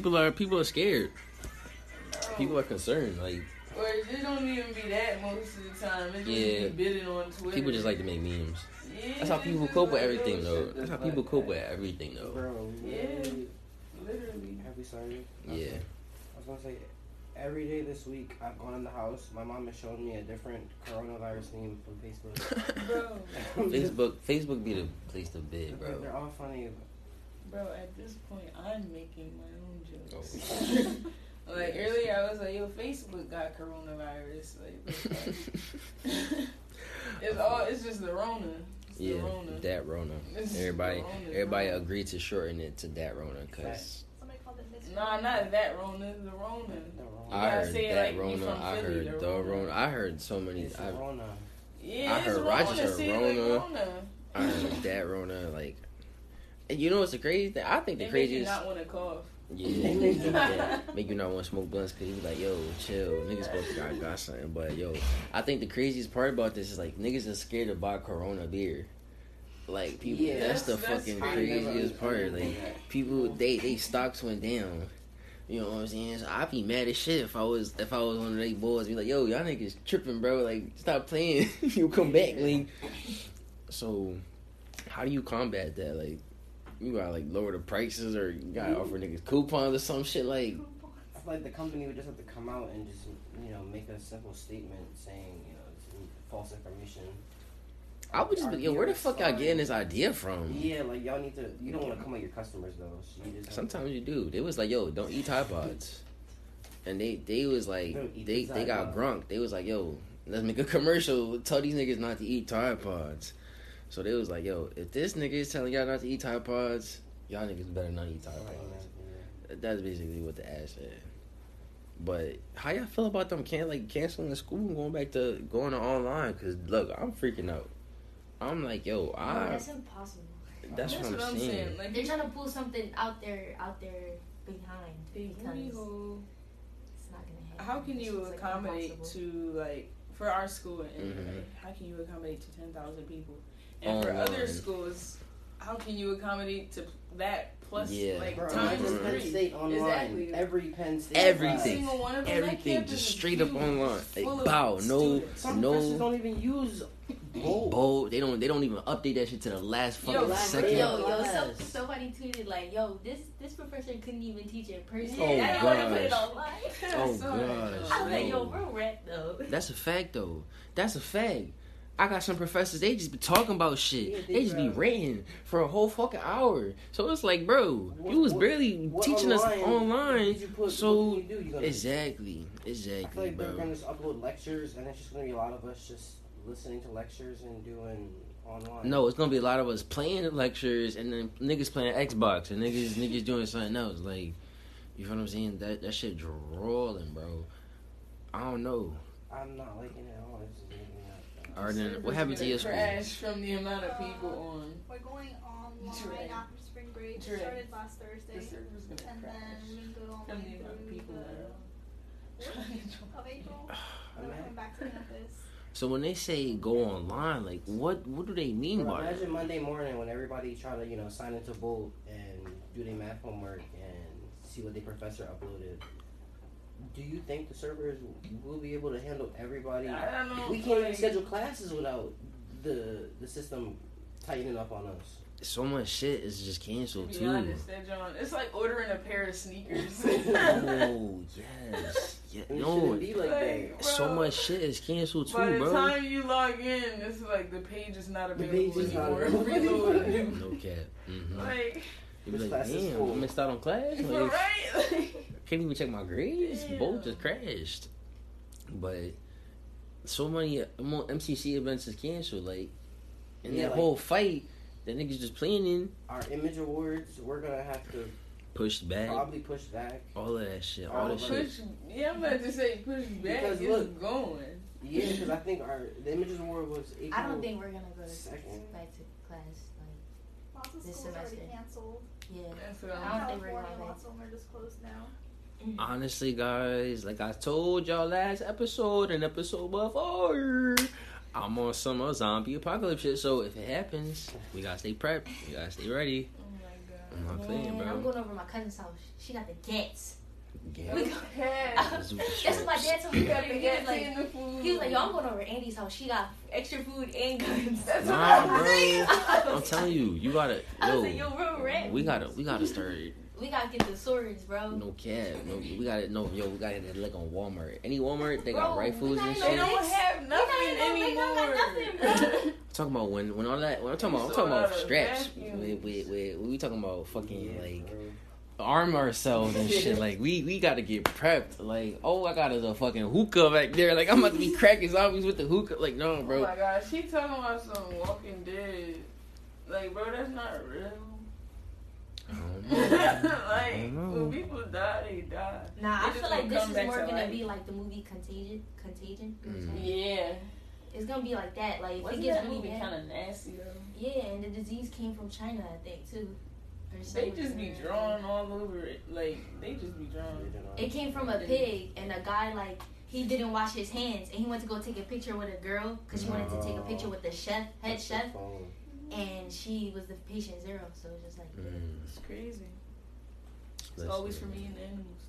People are people are scared. People are concerned. Like Or it don't even be that most of the time. It just Yeah. be bidding on Twitter. people just like to make memes. Yeah, That's how people cope with everything, though. That's how that's people cope that. with everything, though. Bro, Yeah. literally- Literally. Have we started? Yeah. I was gonna say, every day this week I've gone in the house. My mom has shown me a different coronavirus meme from Facebook. Bro, Facebook, Facebook be the place to be, bro They're bro. all funny. Bro, at this point, I'm making my own jokes. Oh. like earlier, I was like, "Yo, Facebook got coronavirus." Like, it's all. It's just the Rona. It's the Yeah, Rona. that Rona. It's Everybody, the Rona, everybody bro. agreed to shorten it to that Rona, cause Somebody called it Miss Nah, not that Rona. The Rona. The Rona. I heard say that like Rona. I Philly, heard the the Rona. Rona. I heard so many. It's I, Rona. Yeah, I it's heard Rona. Rochester Say it like Rona. Rona. I heard that Rona. Like, and you know what's the crazy thing? I think the They make you craziest. not want to cough. Yeah, make you, yeah, make you not want to smoke blunts because be like, yo, chill. Niggas supposed to got, got something. But, yo, I think the craziest part about this is, like, niggas are scared to buy Corona beer. Like, people, Yeah, that's, the that's- that's fucking craziest part. Like, people, they, they stocks went down. You know what I'm saying? So I'd be mad as shit if I was if I was one of they boys. Be like, yo, y'all niggas tripping, bro. Like, stop playing. you come back, like. So, how do you combat that? Like, you gotta like lower the prices, or you gotta offer niggas coupons or some shit. Like, I feel like the company would just have to come out and just you know make a simple statement saying you know it's false information. I would just be, yo, where the fuck y'all getting this idea from? Yeah, like y'all need to. You don't want to come at your customers though. So you Sometimes you do. They was like, yo, don't eat Tide Pods, and they they was like, they the they got grunk. They was like, yo, let's make a commercial. Tell these niggas not to eat Tide Pods. So they was like, yo, if this nigga is telling y'all not to eat Tide Pods, y'all niggas better not eat Tide Right, Pods. man, That's basically what the ad said. But how y'all feel about them can like canceling the school and going back to going to online? Cause look, I'm freaking out. I'm like, yo, No, I. that's impossible. That's, what I'm saying. Like, They're trying to pull something out there, out there behind because booty it's not gonna happen. How can you just, like, accommodate impossible. to like for our school and Mhm. like, how can you accommodate to ten thousand people? And for other schools, how can you accommodate to that plus Yeah. like Bro, times imagine Penn three? State online. Exactly. Every Penn State. Everything. class. Single one of them, Everything just straight up online. Like, bow, no- students. Some No. professors don't even use Bolt. Bolt. They don't. They don't even update that shit to the last Yo, fucking last second. day Yo, yo, so, somebody tweeted like, "Yo, this this professor couldn't even teach in person. Oh, I don't want to put it online." Oh, Sorry. gosh. I was like, "Yo, we're wrecked though." That's a fact, though. That's a fact. I got some professors. They just be talking about shit. Yeah, they they just be ranting for a whole fucking hour. So it's like, bro, What- you was what- barely What teaching us online. put, so- you do? You gonna, Exactly. I feel Exactly, like they're bro. gonna just upload lectures, and it's just gonna be a lot of us just listening to lectures and doing online. No, it's gonna be a lot of us playing the lectures and then niggas playing Xbox and niggas niggas doing something else. Like, you feel what I'm saying? That that shit drooling, bro. I don't know. I'm not liking it at all. It's just making me not. Alright, then what happened to gonna your school? Crash from the amount of people um, on. We're going online Dread. after spring break. Dread. Started last The Thursday. server's gonna And then we can go from online the amount of people that are. of April. We're coming back to campus. So when they say go online, like what what do they mean Bro, by that? imagine Monday morning when everybody try to you know sign into Bolt and do their math homework and see what their professor uploaded. Do you think the servers will be able to handle everybody? I don't know. We can't even schedule classes without the the system tightening up on us. So much shit is just canceled To be too. honest, that John, it's like ordering a pair of sneakers. oh yes, yeah, it no. be like Like, that. So much shit is canceled too, bro. By too, the bro. time you log in, it's like the page is not The available page is not anymore. available anymore. No cap. Mm-hmm. like, You be like, class is damn. I missed out on class. Like, right? can't even check my grades. Damn. Both just crashed. But so many mo- MCC events is canceled. Like, and Yeah, that like- whole fight that niggas just playing in Our image awards, we're gonna have to pushed back. probably push back. All of that shit. All All that of shit. push, yeah, I'm about to say push back. Because It's look- going. Yeah, because I think our the images award was April. I don't think we're gonna go to Second. back to class. Like, This semester. canceled. Yeah. That's what I I'm don't think we're California, going back. lots of them are just closed now. Honestly, guys, like I told y'all last episode and episode before, I'm on some uh, zombie apocalypse shit. So if it happens, we gotta stay prepped. We gotta stay ready. Oh my god. I'm not playing, Man, I'm going over to my cousin's house. She got the gats. Yeah. We Okay. That's what my dad told me. You gotta He was get like, the food. he was like, yo, I'm going over to Andy's house. She got extra food and guns. That's what I'm bro. saying. I'm telling you, you gotta. I was like, Yo, yo, bro, rat. we gotta, we gotta start. We gotta get the swords, bro. No cap. No, we gotta. No, yo, we gotta get like on Walmart. Any Walmart, they got rifles and not They shit. don't have nothing not even- we anymore. don't nothing, talking about when, when all that. When I'm talking about, I'm talking about straps. vacuum. With, with, with, we talking about fucking Yeah, like bro. Arm ourselves and shit. Like we we gotta get prepped. Like oh, I got a fucking hookah back there. Like I'm about to be cracking zombies with the hookah. Like no, Oh bro. my gosh, she talking about some Walking Dead. Like, bro, that's not real. I don't know. like, don't know. when people die, they die. Nah, They I feel like this is more gonna life. be like the movie Contagion. Contagion. Mm. Yeah. It's gonna be like that. Like if Wasn't it gets that really movie kind of nasty though? Yeah, and the disease came from China, I think too. Or They somewhere. just be drawing all over it. Like, they just be drawing. It came from a pig, and a guy like he didn't wash his hands, and he went to go take a picture with a girl because she wanted to take a picture with the chef, head That's chef, and she was the patient zero. So it was just like, Mm, It's crazy. It's listen, always for me and the animals.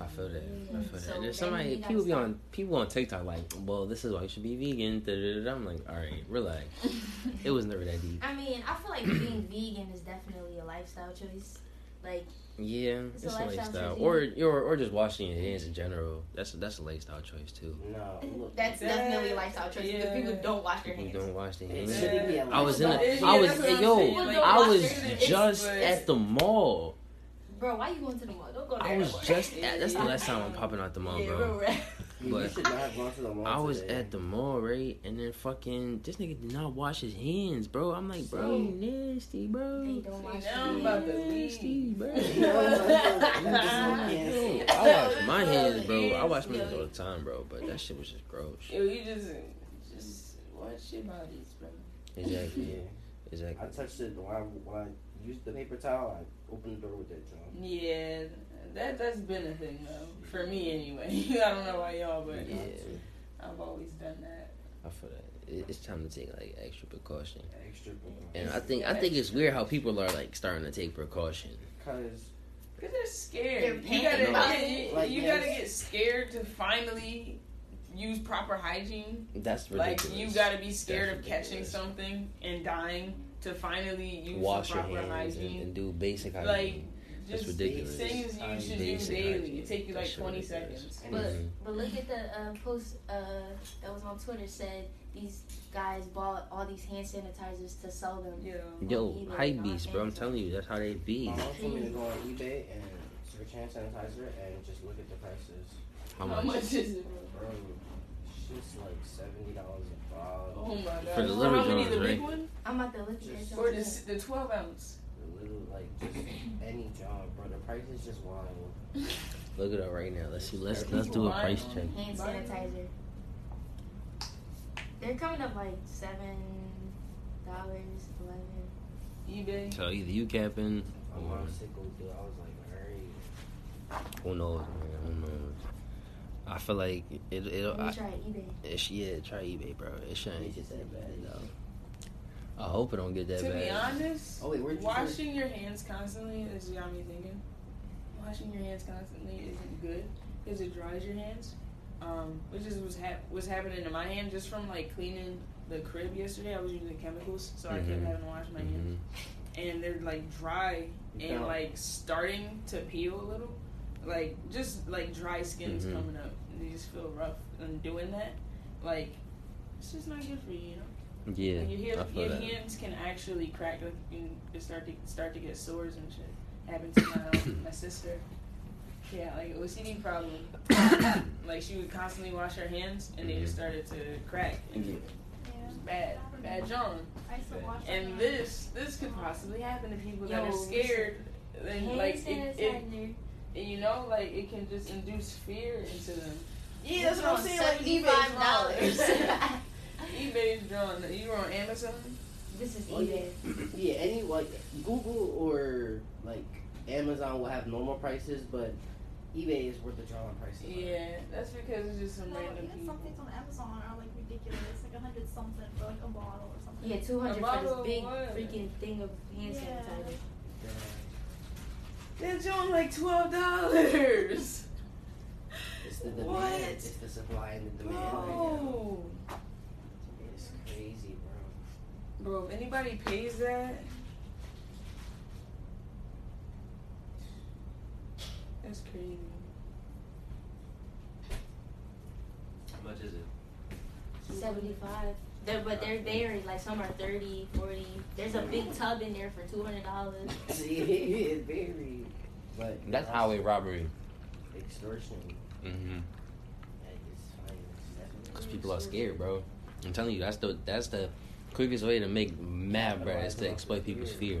I feel that. I Yeah. feel So that. There's somebody people be on people on TikTok like, well, this is why you should be vegan. Da, da, da, da. I'm like, all right, relax. It was never that deep. I mean, I feel like being vegan is definitely a lifestyle choice. Like, Yeah, It's it's, a a lifestyle lifestyle, choice, or or or just washing your hands in general. That's that's a lifestyle choice too. No, look, that's That- definitely a lifestyle choice because people don't wash their You hands. don't wash their hands. shouldn't be a I was in a, Yeah, I was that's yo. Like, I was just at the mall. Bro, why you going to the mall? Don't go there. I was no just at. That's the last time I'm popping out the mall, yeah, bro. right. but- should not have gone to the mall. I was today. at the mall, right? And then fucking this nigga did not wash his hands, bro. I'm like, bro, you nasty, bro. Hey, don't wash your I'm about to hands. Nasty, bro. I wash my hands, bro. I wash my hands all the time, bro. But that shit was just gross. Yo, you just, just watch your bodies, bro. Exactly. Yeah. Exactly. I touched it when I when I used the paper towel. I opened the door with that John. Yeah, that that's been a thing though for me anyway. I don't know why y'all, but Yeah, I've always done that. I feel that. It's time to take like extra precaution. Extra And I think I think it's weird how people are like starting to take precaution. because Cause they're scared. They're you gotta, get- Like, you yes. gotta get scared to finally use proper hygiene. That's Like ridiculous. you gotta be scared of catching something and dying to finally use wash some your proper hands and, hygiene. and do basic hygiene. like That's just ridiculous. things you should do daily. It take you like shit twenty ridiculous. seconds. And But Mhm. but look at the uh, post uh, that was on Twitter said these guys bought all these hand sanitizers to sell them. Yeah. Yo, eBay, hype on beast, bro. I'm telling you, that's how they be. my mom told me to go on eBay and search hand sanitizer and just look at the prices. How How much? much is it, bro? Bro, shit's like seventy dollars a Oh my god. For the How little many? Johns, The big right? one I'm about to look at it. or the the twelve ounce? The little like just any job, bro. The price is just wild. Look at it up right now. Let's see. Let's let's do a price check. hand sanitizer. They're coming up like seven dollars, eleven. eBay. So either you capping, My or mom said go do. it. I was like, alright. who knows, man? Who knows? I feel like it. It. Let me I, try eBay. it yeah, try eBay, bro. It shouldn't get that bad though. I hope it don't get that bad. To be honest, Oh wait, where'd you washing your hands constantly is got me thinking. Washing your hands constantly isn't good because it dries your hands. Um, which is what's, hap- what's happening to my hand just from like cleaning the crib yesterday. I was using chemicals, so I kept Mhm. having to wash my hands, Mhm. and they're like dry and like starting to peel a little, like just like dry skin's Mhm. coming up. And you just feel rough and doing that, like it's just not good for you, you know. Yeah, And your, I hands, feel your that. hands can actually crack. Like you can just start to start to get sores and shit. Happened to my my sister. Yeah, like OCD problem. like she would constantly wash her hands, and they just Mhm. started to crack. And it Yeah. was bad, bad John. I used to wash my And this this could possibly happen to people that are scared. And like it, it, sanitizer. And you know, like it can just induce fear into them. Yeah, that's what I'm saying. Like Seventy-five eBay's dollars. eBay's drawn. You were on Amazon. this is Oh, eBay. Yeah, any like Google or like Amazon will have normal prices, but eBay is worth the drawing prices. Yeah, that's because it's just some No, random even people. some things on Amazon are like ridiculous, like a hundred something for like a bottle or something. Yeah, two hundred A for this big freaking thing of hand Yeah. sanitizer. Yeah. That's only like twelve dollars. It's the demand. What? It's the supply and the demand right now. Bro. It's crazy, bro. Bro, if anybody pays that, that's crazy. How much is it? 75. They're, but they're varied. Like some are 30, 40. There's a big tub in there for $200. See, it varied. But That's highway robbery. extortion. Mm-hmm. That is fine. It's Because people are scared, bro. I'm telling you, that's the that's the quickest way to make mad, bro, is to exploit people's fear.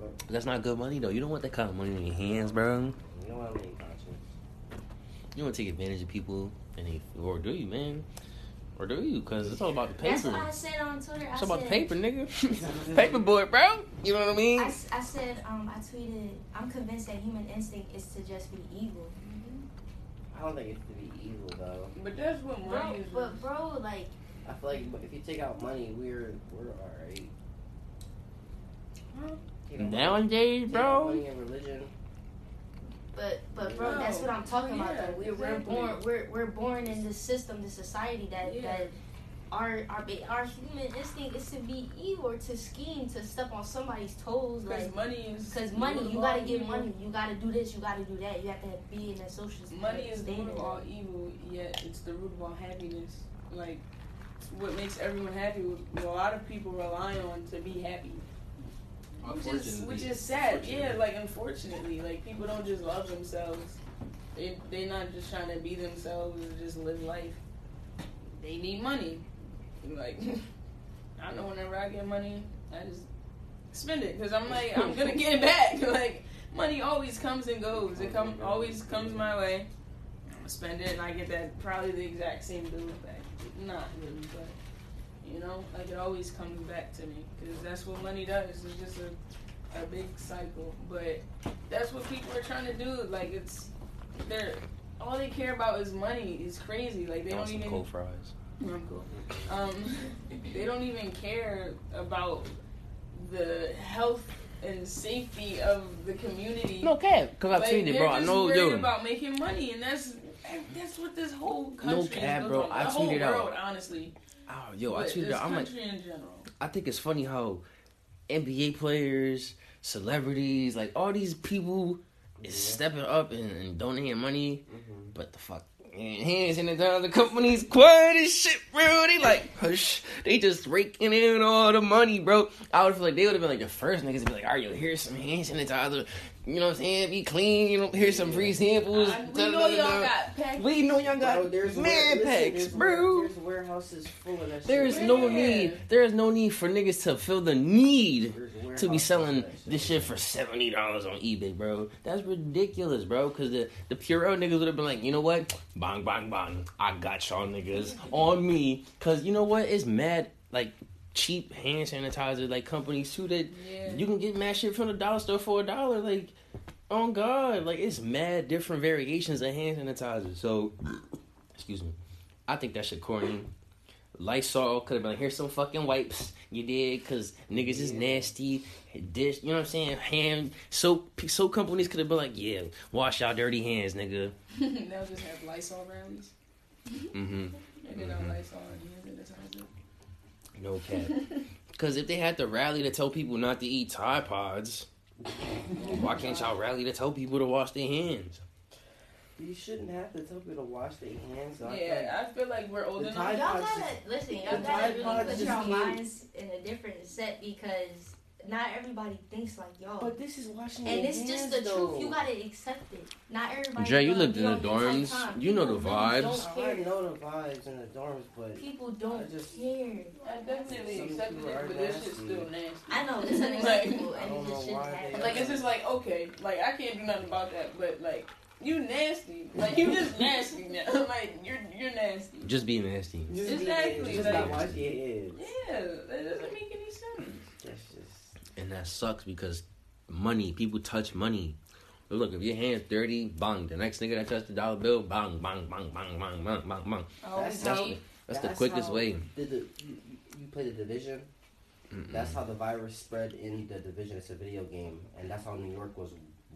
But that's not good money, though. You don't want that kind of money in your hands, bro. You don't want to make conscience. You want to take advantage of people, and they, or do you, man? Or do you? Because it's all about the paper. That's paper. what I said on Twitter. I It's all about said, the paper, nigga. paper boy, bro. You know what I mean? I said, um, I tweeted, I'm convinced that human instinct is to just be evil. I don't think it's to be evil though. But that's what Bro, money is. but bro, like, I feel like if you take out money, we're we're alright. Huh? Take out money- Nowadays, take out bro. Money and religion. But but bro, No. that's what I'm talking about. Though we're, exactly. we're born we're we're born in this system, this society that Yeah. that our our our human instinct is to be evil or to scheme to step on somebody's toes, Because like. money is. Cause money, you gotta get evil. money. You gotta do this. You gotta do that. You have to be in that social. Money is the root of all evil, yet it's the root of all happiness. Like, what makes everyone happy, what a lot of people rely on to be happy. Which is, which is sad. Yeah, like, unfortunately. Like, people don't just love themselves. They, they're not just trying to be themselves and just live life. They need money. Like, I know whenever I get money, I just spend it. Because I'm like, I'm going to get it back. Like, money always comes and goes. It come always comes my way. I'm gonna spend it and I get that probably the exact same bill back. Not really, but you know, like it always comes back to me because that's what money does. It's just a a big cycle. But that's what people are trying to do. Like it's they're all they care about is money. It's crazy. Like they don't even. cold fries. I'm cool. Um, they don't even care about the health and safety of the community. No cap, cause I've Like, tweeted, they're bro. I know, worried yo. about making money, and that's that's what this whole country No is cap, built bro. on. I the whole tweeted out. world, honestly. Oh, yo, I But tweeted. I'm like, in general. I think it's funny how NBA players, celebrities, like all these people is Yeah. stepping up and, and donating money, Mhm. but the fuck hands in the other companies quiet as shit, bro. They like hush. They just raking in all the money, bro. I would feel like they would have been like the first niggas to be like, "All right, yo, here's some hand sanitizer. You know what I'm saying? Be clean. You know, here's some free samples. I- we know da- da- y'all got packed. We know y'all got Bro, there's man ware- packs, there's bro. There's warehouses full of that There's shit. no Yeah. need. There is no need for niggas to feel the need There's to be selling full of that this shit for seventy dollars on eBay, bro. That's ridiculous, bro. Because the the Purell niggas would have been like, you know what? Bang, bang, bang. I got y'all niggas on me. Because you know what? It's mad like cheap hand sanitizer like companies too that Yeah. you can get mad shit from the dollar store for a dollar. Like, oh god, like it's mad different variations of hand sanitizer. So, excuse me, I think that shit corny. Lysol could have been like, here's some fucking wipes. You did, cause niggas is nasty. Dish, you know what I'm saying? Hand soap, soap companies could have been like, yeah, wash your dirty hands, nigga. They'll just have Lysol rallies. Mm-hmm. And then Mhm. on Lysol and hand sanitizer. No cap. Cause if they had to rally to tell people not to eat Tide Pods, why can't y'all rally to tell people to wash their hands? You shouldn't have to tell people to wash their hands. I Yeah, I feel like we're old The enough. Y'all gotta just- listen. Y'all gotta really put your minds in a different set because not everybody thinks like y'all. But this is washing and your it's just the though. truth. You gotta accept it. Not everybody. Jay, you lived in the on your type dorms. time. You know the vibes. Don't I know the vibes in the dorms, but People don't I just- care. I definitely Some accepted it, but this nasty. shit's still nasty. I know it's unacceptable, I and don't it just shouldn't happen. Like it's just like okay, like I can't do nothing about that, but like you nasty, like you just nasty now. like you're you're nasty. Just be nasty. just be- Exactly, just like- not wash your hands. Yeah, that doesn't make any sense. That's just And that sucks because money, people touch money. But look, if your hand's dirty, bang. The next nigga that touched the dollar bill, bang, bang, bang, bang, bang, bang, bang, bang. I always That's That's the, that's the quickest how- way. Did the you, you play the division? Mm-mm. That's how the virus spread in the division. It's a video game, and that's how New York was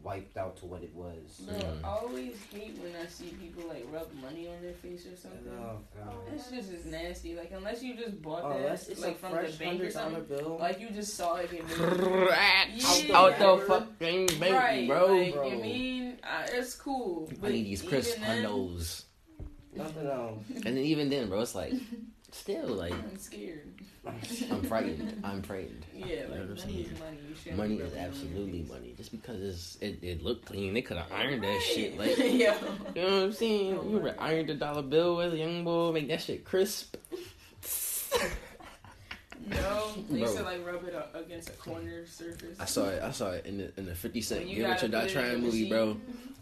wiped out to what it was. Bro, Mm. I always hate when I see people like rub money on their face or something. Oh god. That's just as nasty. Like unless you just bought Oh, that unless it's like from the bank or hundred dollar something. bill. Like you just saw it get moved. out, Yeah. out the fucking bank, right, bro. Like, Bro. I mean, uh, it's cool. I need these even crisp then, hundos. Nothing else. And then even then, bro, it's like still like I'm scared. I'm frightened. I'm frightened. Yeah, like money is money. Money is it your absolutely money. Just because it's, it, it looked clean, they could have ironed that shit. Like, Yo. you know what I'm saying? Oh you ironed a dollar bill with a young boy, make that shit crisp. No, they used to like rub it against a corner surface. I saw it. I saw it in the in the Fifty Cent When you Get Rich gotta or Die it Trying movie, bro.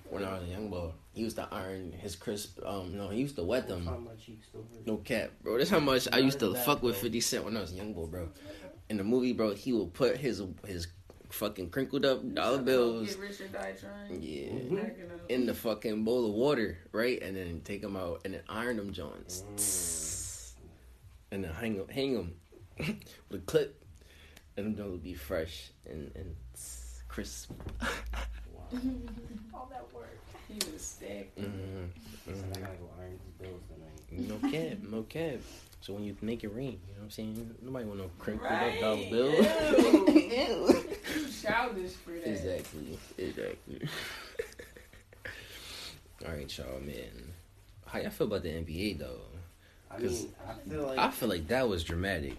When I was a young boy, he used to iron his crisp. Um, no, he used to wet them. How my cheeks still hurt. No cap, bro. That's how much I used to fuck with. Fifty Cent when I was a young boy, bro. In the movie, bro, he will put his his fucking crinkled up dollar bills, Get rich or die trying. yeah, Mhm. Backing up. in the fucking bowl of water, right, and then take them out and then iron them joints, Mm. and then hang them, hang them with a clip, and them joints will be fresh and and crisp. All that work. He was stacked. Mm-hmm. So I gotta go iron these bills tonight. No cap, no cap. So when you make it rain, you know what I'm saying? Nobody want no crinkled Right. up dollar bill. Ew. Ew. You childish for that. Exactly. Exactly. All right, y'all, man. How y'all feel about the NBA though? I 'Cause mean, I feel like I feel like that was dramatic.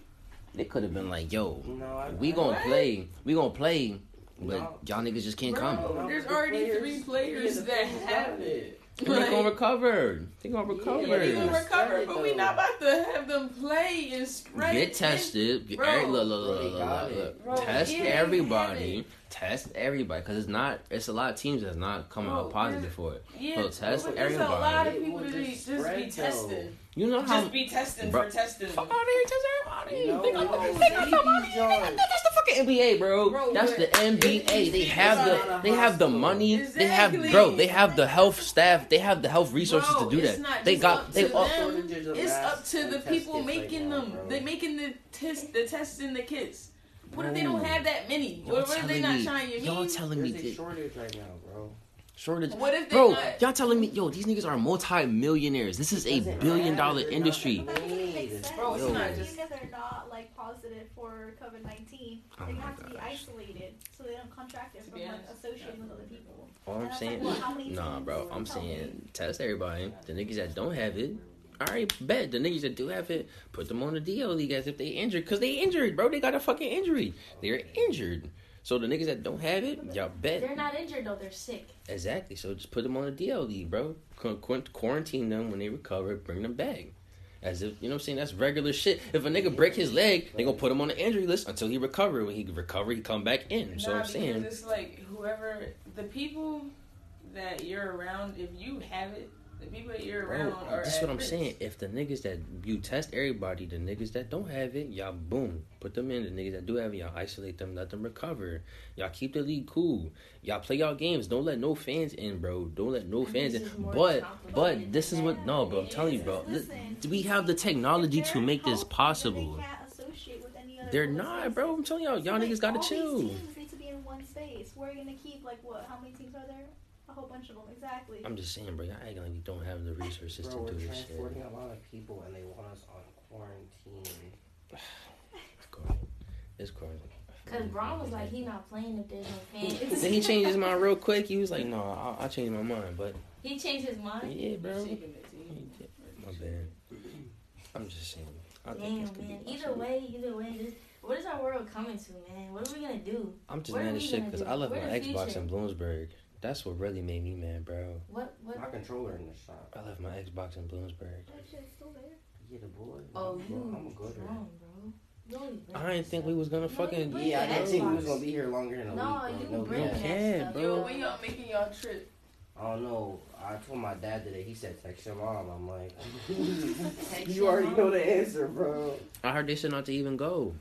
They could have been like, "Yo, no, I, we gonna What? play, we gonna play, but No. y'all niggas just can't Bro, come." No, there's the already players- three players that players have got it. They gonna recover. They gonna recover. Yeah, they Yeah. gonna recover, but we not about to have them play and spread Get tested. Get, Bro. look, look, look, look, look, look. Bro, Test everybody. Have Test everybody, because it's not. It's a lot of teams that's not coming Bro, out oh, positive for it. Yeah, So test but there's a lot of people It that just, just just be spread, testing. You know how Just be testing Bro. for testing. Fuck out there, test everybody. No, they got, no, they got see somebody. these They got- That's the fucking NBA, bro. Bro, That's the NBA. They have the they have the hospital. money. They have bro. They have the health staff. They have the health resources Bro, to do that. They got they to all, them. Shortages of It's up to the people making them. They making the test, the testing the kids. What if they don't have that many? Y'all What, what if they telling not me- trying? You Y'all telling me There's a shortage right now, bro. shortage. What if Bro, not? y'all telling me, yo, these niggas are multi-millionaires. This is a billion matter. dollar They're industry. gonna that doesn't make Wait. sense. Bro, it's Even not just- if they're not like positive for COVID nineteen, Oh they my have to be isolated so they don't contract it from be like honest, associating with other people. All I'm saying, like, what, how many nah, bro. I'm Tell me. saying test everybody. The niggas that don't have it, all right, bet the niggas that do have it, put them on the DL league as if they injured, cause they injured, bro. They got a fucking injury. They're injured. So the niggas that don't have it, y'all bet They're not injured though. They're sick. exactly. So just put them on the DL league, bro. Qu- qu- quarantine them when they recover, bring them back. As if you know what I'm saying. That's regular shit. If a nigga break his leg, they gonna put him on the injury list until he recover. When he recover, he come back in. So nah, I'm saying. because it's like whoever the people that you're around. If you have it, the people that you're Bro, around are. this is what I'm risk. saying. If the niggas that you test everybody, the niggas that don't have it, y'all boom, put them in. The niggas that do have it, y'all isolate them, let them recover. Y'all keep the league cool. Y'all play y'all games. Don't let no fans in, bro. Don't let no fans in. But but this is what no, bro. I'm telling you, bro. Listen, We have the technology to make this possible. They can't associate with any other They're not, bro. I'm telling y'all, y'all like, niggas gotta chill. These teams need to be in one space. We're gonna keep like what? How many teams are there? A whole bunch of them, exactly. I'm just saying, bro. Y'all acting like you don't have the resources Bro, to we're do this shit. transporting a lot of people and they want us on quarantine. It's cool. It's cool. Cause Bron was like, he not playing if there's no fans. Then he changed his mind real quick. He was like, "No, I'll, I'll change my mind." But he changed his mind. yeah, bro. Shaking it to you. My bad. I'm just saying. I think Damn, this could be man. Either way, either way, this, what is our world coming to, man? What are we gonna do? I'm just what are mad as we shit gonna because do? I left We're my the Xbox future. in Bloomsburg. That's what really made me mad, bro. What? What? My controller in the shop. I left my Xbox in Bloomsburg. That shit's still there. Yeah, the boy. Oh, I'm, you I'm a good strong, bro. You I didn't think we was gonna No, fucking. Yeah, I didn't think we was gonna be here longer than a No, week. you bro. No, bring yeah. that Yeah, stuff. bro. Yo, when y'all making y'all trip? I don't know. I told my dad today. He said, "Text your mom." I'm like, "You already mom. know the answer, bro." I heard they said not to even go.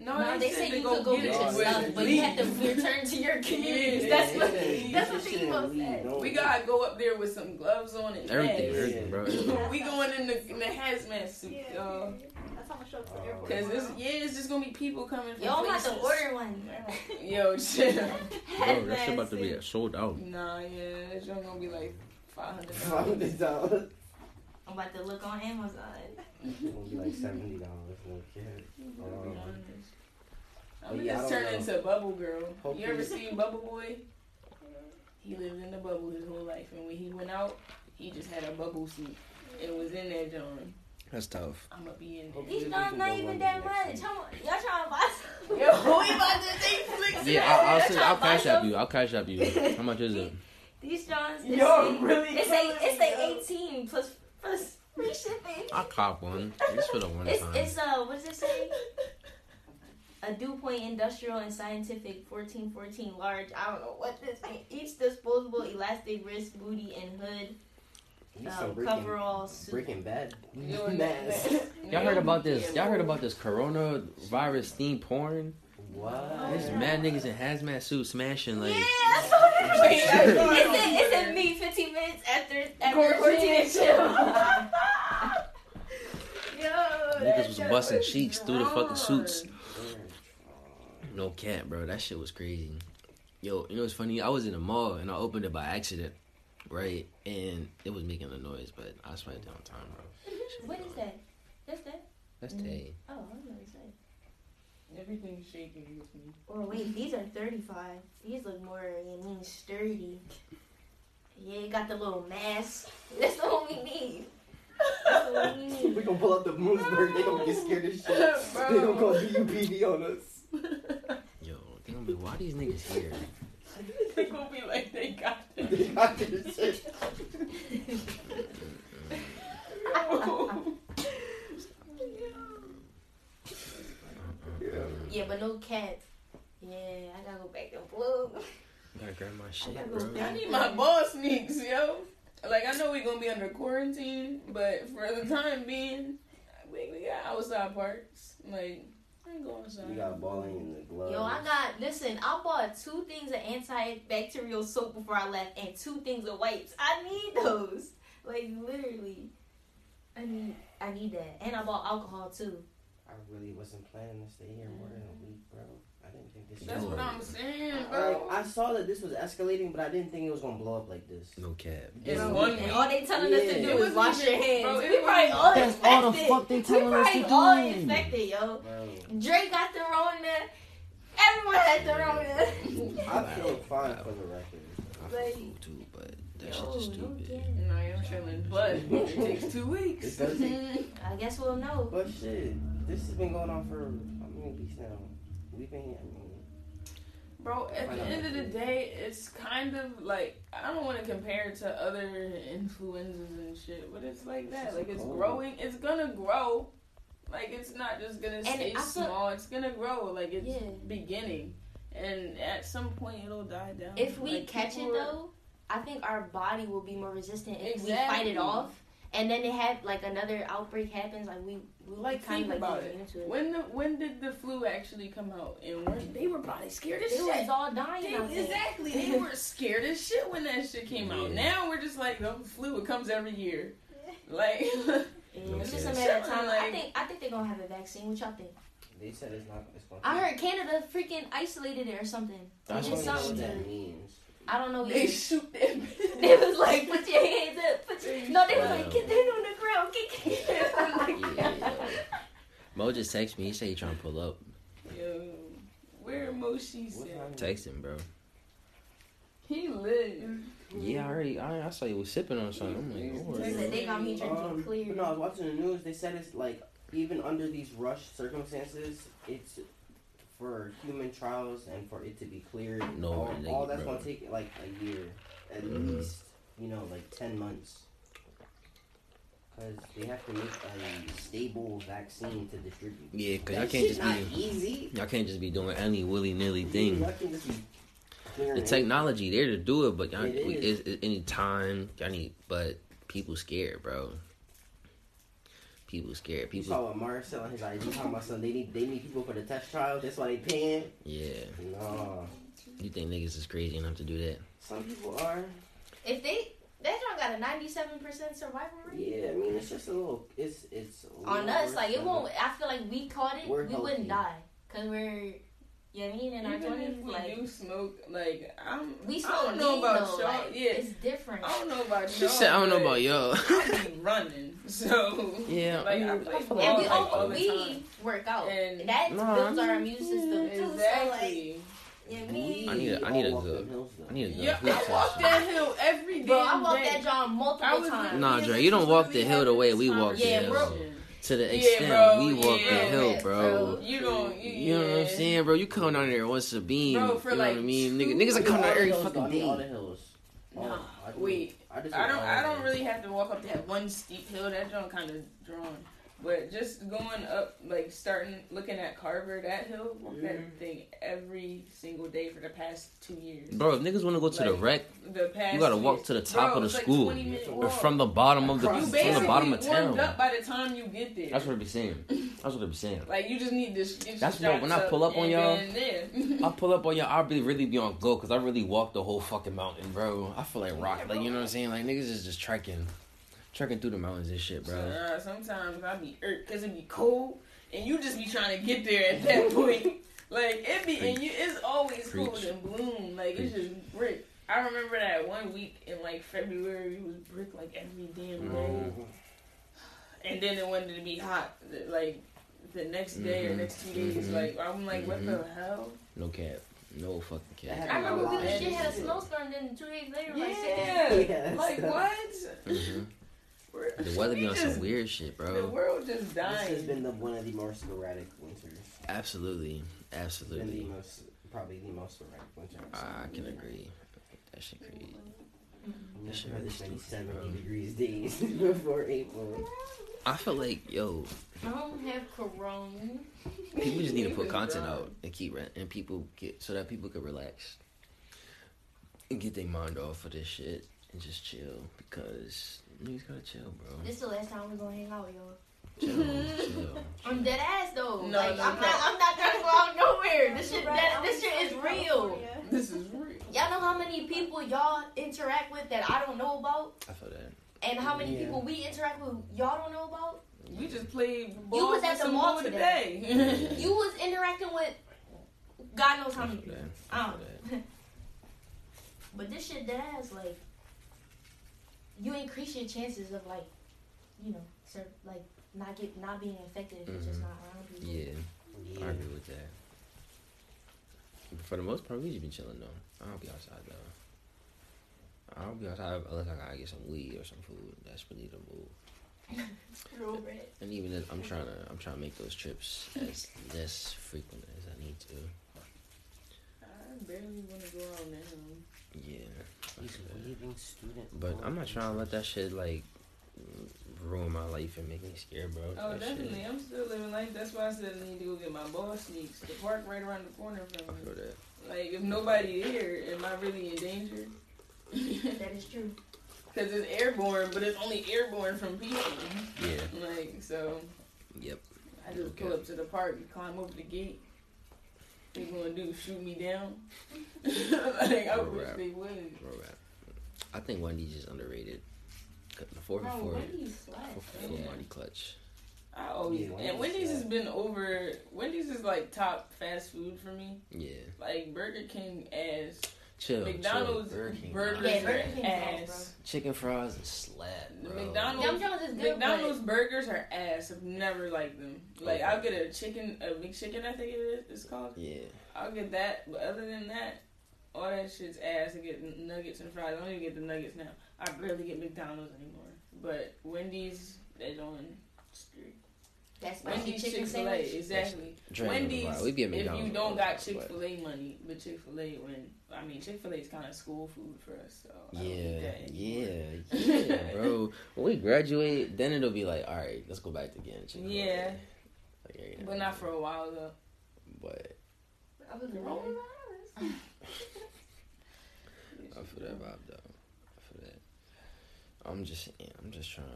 No, No, they said say you go could go get get your stuff, with but you leave. have to return to your communities. Yeah, That's what Yeah, that's you what the shouldn't said. don't- We gotta go up there with some gloves on and Everything, masks. everything, bro. we going in the in the hazmat suit, Yeah, y'all. That's how much show up to the airport. Cause it's tomorrow. yeah, it's just gonna be people coming from Yo, I'm about to order one. Yo, chill. Bro, that shit about to be a sold out. Nah, yeah, it's just gonna be like five hundred dollars. Hundred dollars. I'm about to look on Amazon. It's gonna be like seventy dollars. No kid. Um, I'm But yeah, I just don't turn into Bubble Girl. Hopefully- You ever seen Bubble Boy? He lived in the bubble his whole life, and when he went out, he just had a bubble suit. And was in there, John. That's tough. I'm gonna be in there. Hopefully These we guns not even that much. week. How mu- y'all trying to buy some? Yo, we about to take flicks. Yeah, I'll, I'll, That's I'll cash up them. you. I'll cash up you. How much is it? These Johns, it's Yo, really? it's a, it's a 18 plus plus free shipping. I'll cop one. Just for the one It's time. it's uh what does it say? A DuPont Industrial and Scientific 1414 large. I don't know what this means. Each disposable elastic wrist, booty, and hood. Need some Um, Breaking, coverall suit. Breaking Bad. Y'all heard about this? Y'all heard about this coronavirus themed porn? What? There's mad niggas in hazmat suits smashing like. yeah, I saw that. Wait, It's it. it's in me 15 minutes after after Quarantine. 14 and chill. Yo, Niggas was busting cheeks through the fucking suits. No cap, bro. That shit was crazy. Yo, you know what's funny? I was in a mall and I opened it by accident, right? And it was making a noise, but I was right down time, bro. What is that? That's that? That's Tay. Oh, I was gonna say. Everything's shaking with me. Or wait, these are 35. These look more, you mean, sturdy. Yeah, you got the little mask. That's the one we need. We we gonna pull up the Bloomsburg. They gonna get scared as shit. They gonna call DUPD on us. Yo, they gonna be why these niggas here? they gonna be like they got They this. got this shit. Yeah. Yeah, but no cat. Yeah, I gotta go back to blue. Gotta grab my shit, gotta bro. go I need my ball sneaks, yo. Like I know we gonna be under quarantine, but for the time being, we, we got outside parks. Like I ain't going outside. We got balling in the gloves. Yo, I got, listen, I bought two things of antibacterial soap before I left and two things of wipes. I need those. Like, literally. I need, I need that. And I bought alcohol too. I really wasn't planning to stay here more than a week, bro. I didn't think this. That's Yo. what I'm saying, Like bro. I saw that this was escalating, but I didn't think it was gonna blow up like this. No cap. It's Bro, one And week. all they telling us to do It is wasn't wash your hands. bro, we probably wasn't- all That's infected. all the fuck they telling us to do. We probably all do. infected, yo. Bro, Drake got the Rona. Everyone had the Rona. I feel fine for the record. I Like- feel too, but that Yo, shit just no stupid. kidding. No, I'm chilling, but it takes two weeks. It does take- I guess we'll know. But shit, this has been going on for how many weeks now? We've been, here. I mean, Bro, at the end of the day, it's kind of like I don't want to compare it to other influenzas and shit, but it's like that. Like it's growing. It's gonna grow. Like it's not just gonna stay feel- small. It's gonna grow. Like it's Yeah. beginning, and at some point it'll die down. If we Like, catch it though, I think our body will be more resistant if we fight it off. And then they had like another outbreak happens, like we we Like kind of like about get it. into it. When the when did the flu actually come out? And when they were probably scared as They shit. was all dying They- out there. exactly. They were scared as shit when that shit came out. Now we're just like oh, the flu. It comes every year. Like Yeah, it's just a matter of time. I think I think they're gonna have a vaccine. What y'all think? they said it's not. It's. I heard Canada freaking isolated it or something. They That's did I don't what that means. I don't know. they Either. shoot them. They was like, put your hands up. Put your... No, they was like, get that on the ground. Get, get that on the Yeah. ground. Mo just text me. He said he trying to pull up. Yo, where Moshi What said time? Text him, bro. he lived. Yeah, I already. I, I saw you was sipping on something. I'm like, oh, They got me drinking Um, clear. but no, I was watching the news. They said it's like even under these rushed circumstances, it's for human trials and for it to be cleared. No, all, all that's bro. gonna take like a year, at Mhm. least. You know, like ten months. Because they have to make a stable vaccine to distribute. Yeah, cause That y'all can't just be easy. y'all can't just be doing any willy nilly thing. Y'all can just be The technology there to do it, but y'all It is. it's, it's any time y'all need. But people scared, bro. People scared. People. You People, saw what Marcel on his IG talking about something. They need they need people for the test trials. That's why they paying. yeah. No, You think niggas is crazy enough to do that? some people are. If they that joint got a ninety-seven percent survival rate Yeah, I mean it's just a little. It's it's a on us, like it won't. I feel like we caught it, We're we wouldn't die because we're. You know what I mean? In our Even twenties, if we like do smoke, like I'm, we smoke I smoke don't know about y'all. Like, yeah, it's different. I don't know about y'all. said, I don't know about y'all. I be running, so Yeah, like I mm, I, mean, play I feel ball and we like, all, all we work out. And- that Nah, builds I our immune system too. So like, Exactly. you know what I need a- I need a All good- them hills, though. I need a good Yeah, I walk test. that hill every day. Bro, I walked that John multiple was times. Nah, literally- Dre, you don't walk the hill the way we this walk the Yeah, hill. bro. To the Yeah, extent bro, we walk yeah, the hill, bro. bro. You don't. You, You know what I'm saying, bro? You come down there once a beam. Bro, for you know like what I mean? Nigga, niggas are coming down the every fucking I do all day. the hills. Nah, Oh, I do- wait. I, I do don't. I don't really have to walk up that one steep hill. That joint kind of drawn. But just going up, like starting looking at Carver, that hill, walk Mhm. that thing every single day for the past two years. Bro, if niggas want to go to the Like, rec, The past You gotta walk to the top Bro, of the it's like school. 20 minute Or or walk. from the bottom of the Across you from basically the bottom of warmed town. up by the time you get there. That's what I be saying. That's what I be saying. Like you just need this. Get That's what- when I pull up on y'all. I pull up on y'all, I'll be really be on go because I really walked the whole fucking mountain, bro. I feel like rock, like you know what I'm saying. Like niggas is just trekking, trekking through the mountains and shit, So, bro. uh, sometimes I be irked because it be cold and you just be trying to get there at that point. Like it be and you it's always cold Preach. and bloom. Like it's just brick. I remember that one week in like February it was brick like every damn day. Mhm. And then it wanted to be hot like the next day or Mhm. next two days. Mhm. Like I'm like, what the hell? No cap, no fucking cap. I remember we Yeah. shit had a snowstorm, then two days later, like, Yeah. Yes. Like what? We're- The weather be on just- some weird shit, bro. The world just dying. This has been the, one of the more sporadic winters. Absolutely, It's been the absolutely. most, probably the most sporadic winter. Ah, I can agree. That shit crazy. I've That shit never had this really stupid, 70 bro. degrees days before April. I feel like yo, I don't have corona. people just need to put content out and keep rent and people get so that people can relax and get their mind off of this shit and just chill because niggas gotta chill, bro. This is the last time we're gonna hang out, yo. Chill, chill. I'm dead ass though. No, like no, I'm no. not. I'm not trying to go out nowhere. This shit. Right, That, this shit is real. This is real. Y'all know how many people y'all interact with that I don't know about, I feel that. and how many Yeah. people we interact with y'all don't know about. We just played You was at the mall today. today. You was interacting with God knows how I many feel people. that. I uh-huh. don't. that. but this shit dead ass like you increase your chances of like, you know, sir, like not get not being infected if you're just Mhm. not around people. Yeah, Yeah. I agree with that. But for the most part, we just been chilling though. I don't be outside though. I don't be outside unless I gotta get some weed or some food. That's really the move. Real bread. And even then, I'm trying to I'm trying to make those trips as less frequent as I need to. I barely want to go out now. Yeah. I He's a leaving student. But I'm not trying to let that shit like ruin my life and make me scared, bro. Oh, That definitely. Shit. I'm still living life. That's why I said I need to go get my ball sneaks. The park right around the corner I from feel me. that. Like, if nobody here, am I really in danger? That is true. Because it's airborne, but it's only airborne from people. Yeah. Like, so Yep. I just pull up to the park and climb over the gate. They gonna do shoot me down? like I Bro, wish rap. they would. Bro, rap. I think Wendy's is underrated. The four Bro, for four, Wendy's slaps, four for bro. four Yeah. mighty clutch. I always Yeah, and Wendy's, Wendy's has been over. Wendy's is like top fast food for me. Yeah. Like Burger King ass. Chill. McDonald's chill. Burger King, burgers nah. Yeah, are Burger King's ass. ass, Chicken fries and slap. Bro. McDonald's- is good, McDonald's burgers are ass. I've never liked them. Like Okay. I'll get a chicken, a big chicken. I think it is. It's called. Yeah. I'll get that. But other than that, all that shit's ass. I get nuggets and fries. I don't even get the nuggets now. I barely get McDonald's anymore. But Wendy's, they doing street. That spicy Wendy's chicken Chick Fil A, sandwich. exactly. Drink Wendy's, Wow, we be at if you don't got Chick Fil A money, but Chick Fil A when I mean Chick Fil A is kind of school food for us. So I don't Yeah, that yeah, yeah, bro. When we graduate, then it'll be like, all right, let's go back to getting chicken. Yeah. Like, every now But not for a while though. But I was rolling my eyes. I feel that vibe though. I feel that. I'm just, yeah, I'm just trying.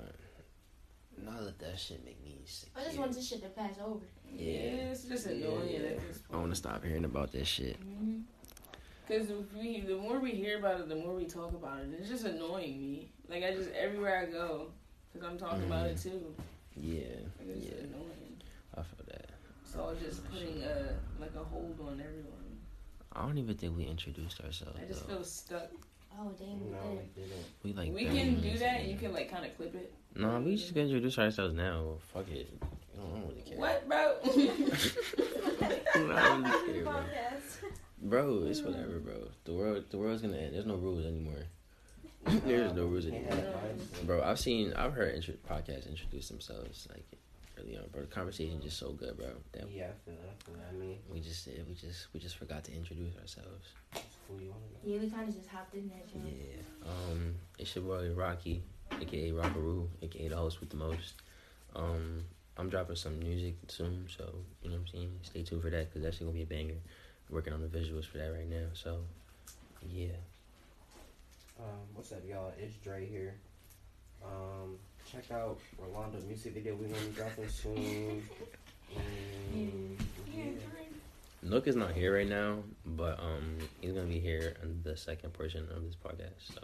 Not let that shit make me sick. I just want this shit to pass over. Yeah. it's just annoying Yeah. at this I want to stop hearing about this shit. Mm-hmm. Because we, the more we hear about it, the more we talk about it. It's just annoying me. Like I just everywhere I go, because I'm talking about it mm-hmm. too. Yeah, Like, it's yeah, annoying. I feel that. So it's just putting a like a hold on everyone. I don't even think we introduced ourselves. I just though. feel stuck. Oh damn, we No, better. we didn't. we like. we can do that. in. You can like kind of clip it. No, we just gonna introduce ourselves now. Fuck it. I don't, I don't really care. What, bro? I don't really care, bro. Bro, it's whatever, bro. The world, the world's gonna end. There's no rules anymore. There's no rules anymore. Bro, I've seen, I've heard intro- podcasts introduce themselves like early on, bro. The conversation just so good, bro. That Yeah, I feel that. I feel that. I mean, we just, we just, we just forgot to introduce ourselves. who you want to know? Yeah, we kind of just hopped in there. Yeah. Um, it's your boy Rocky, aka Rockaroo, aka the host with the most. Um, I'm dropping some music soon, so you know what I'm saying. Stay tuned for that because that's gonna be a banger. Working on the visuals for that right now, so yeah. Um, what's up, y'all? It's Dre here. Um, check out Rolando music video we're gonna be dropping soon. Yeah. Nook is not here right now, but um, he's gonna be here in the second portion of this podcast. So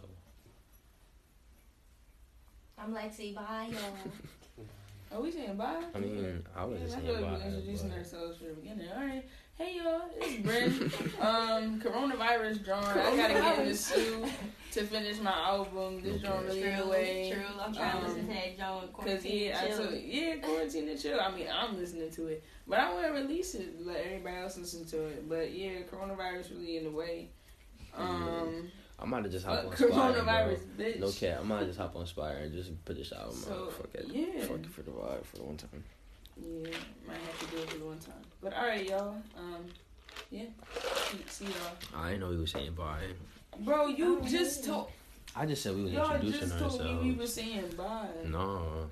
I'm like, say bye, y'all. Are we saying bye? I mean, I was Yeah, just I saying like bye. introducing but- ourselves from the beginning. All right. Hey y'all, it's Bryn. um, coronavirus drawn. I gotta get in the stew to finish my album. This Okay. drawn really True, away. true. I'm trying Um, to listen to that joint. Cause Quarantine yeah, I chill. told yeah, quarantine and chill. I mean, I'm listening to it, but I want to release it, let everybody else listen to it. But yeah, coronavirus really in the way. Um, I might have just hop but on Spire, coronavirus, bro. bitch. No cap, I might just hop on Spire and just put this album So, out. Fuck it, yeah. fuck it for the vibe for the one time. Yeah, might have to do it for the one time. But all right, y'all. Um, yeah, see, see y'all. I didn't know we were saying bye. Bro, you Oh, just told I just said we was y'all introducing just told me we were ourselves. saying bye. No,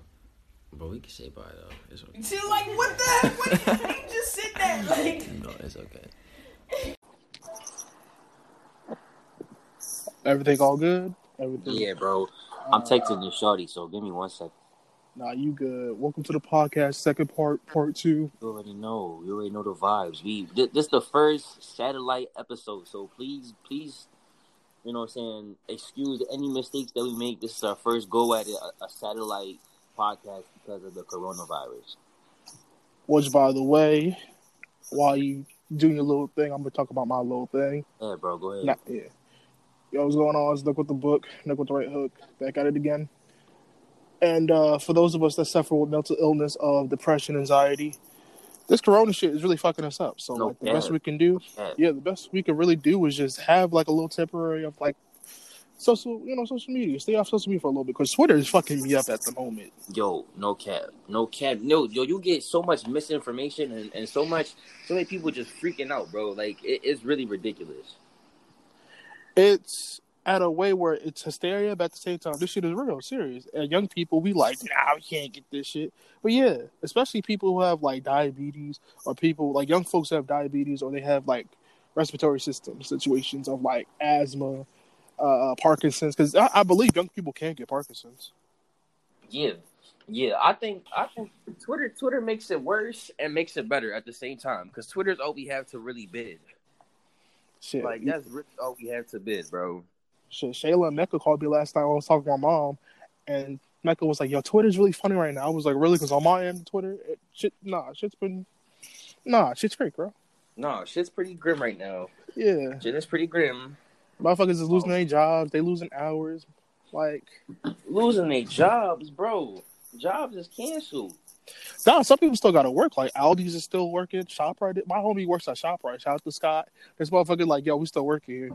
but we can say bye though. It's okay. See, like what the heck? What do you, you just sit there like? No, it's okay. Everything all good? Everything? Yeah, bro. I'm uh, texting the shorty, so give me one second. Nah, you good. Welcome to the podcast, second part, part two. You already know. You already know the vibes. We thi- this the first satellite episode, so please, please, you know what I'm saying. Excuse any mistakes that we make. This is our first go at it, a, a satellite podcast because of the coronavirus. Which, by the way, while you doing your little thing, I'm gonna talk about my little thing. Yeah, bro. Go ahead. Yeah. Yo, what's going on? It's Nick with the book, Nick with the right hook. Back at it again. And uh, for those of us that suffer with mental illness of depression, anxiety, this corona shit is really fucking us up. So No like the best we can do, Yeah. yeah, the best we can really do is just have like a little temporary of like social, you know, social media. Stay off social media for a little bit because Twitter is fucking me up at the moment. Yo, no cap, no cap, no. Yo, you get so much misinformation and, and so much, so many people just freaking out, bro. Like it, it's really ridiculous. It's at a way where it's hysteria, but at the same time, this shit is real, serious. And young people, we like, nah, we can't get this shit. But yeah, especially people who have like diabetes or people like young folks have diabetes or they have like respiratory system situations of like asthma, uh, Parkinson's. Because I, I believe young people can get Parkinson's. Yeah, yeah. I think I think Twitter Twitter makes it worse and makes it better at the same time because Twitter's all we have to really bid. Shit, Like that's really all we have to bid, bro. shit. Shayla and Mecca called me last night. I was talking to my mom, and Mecca was like, "Yo, Twitter's really funny right now." I was like, "Really?" Because on my end, Twitter, it, shit, nah, shit's been, nah, shit's great, bro. No, shit's pretty grim right now. Yeah, Shit is pretty grim. motherfuckers is losing oh. their jobs. They losing hours. Like, Losing their jobs, bro. Jobs is canceled. Nah, some people still got to work. Like Aldi's is still working. Shoprite, my homie works at Shoprite. Shout out to Scott. This motherfucker like, yo, we still working here.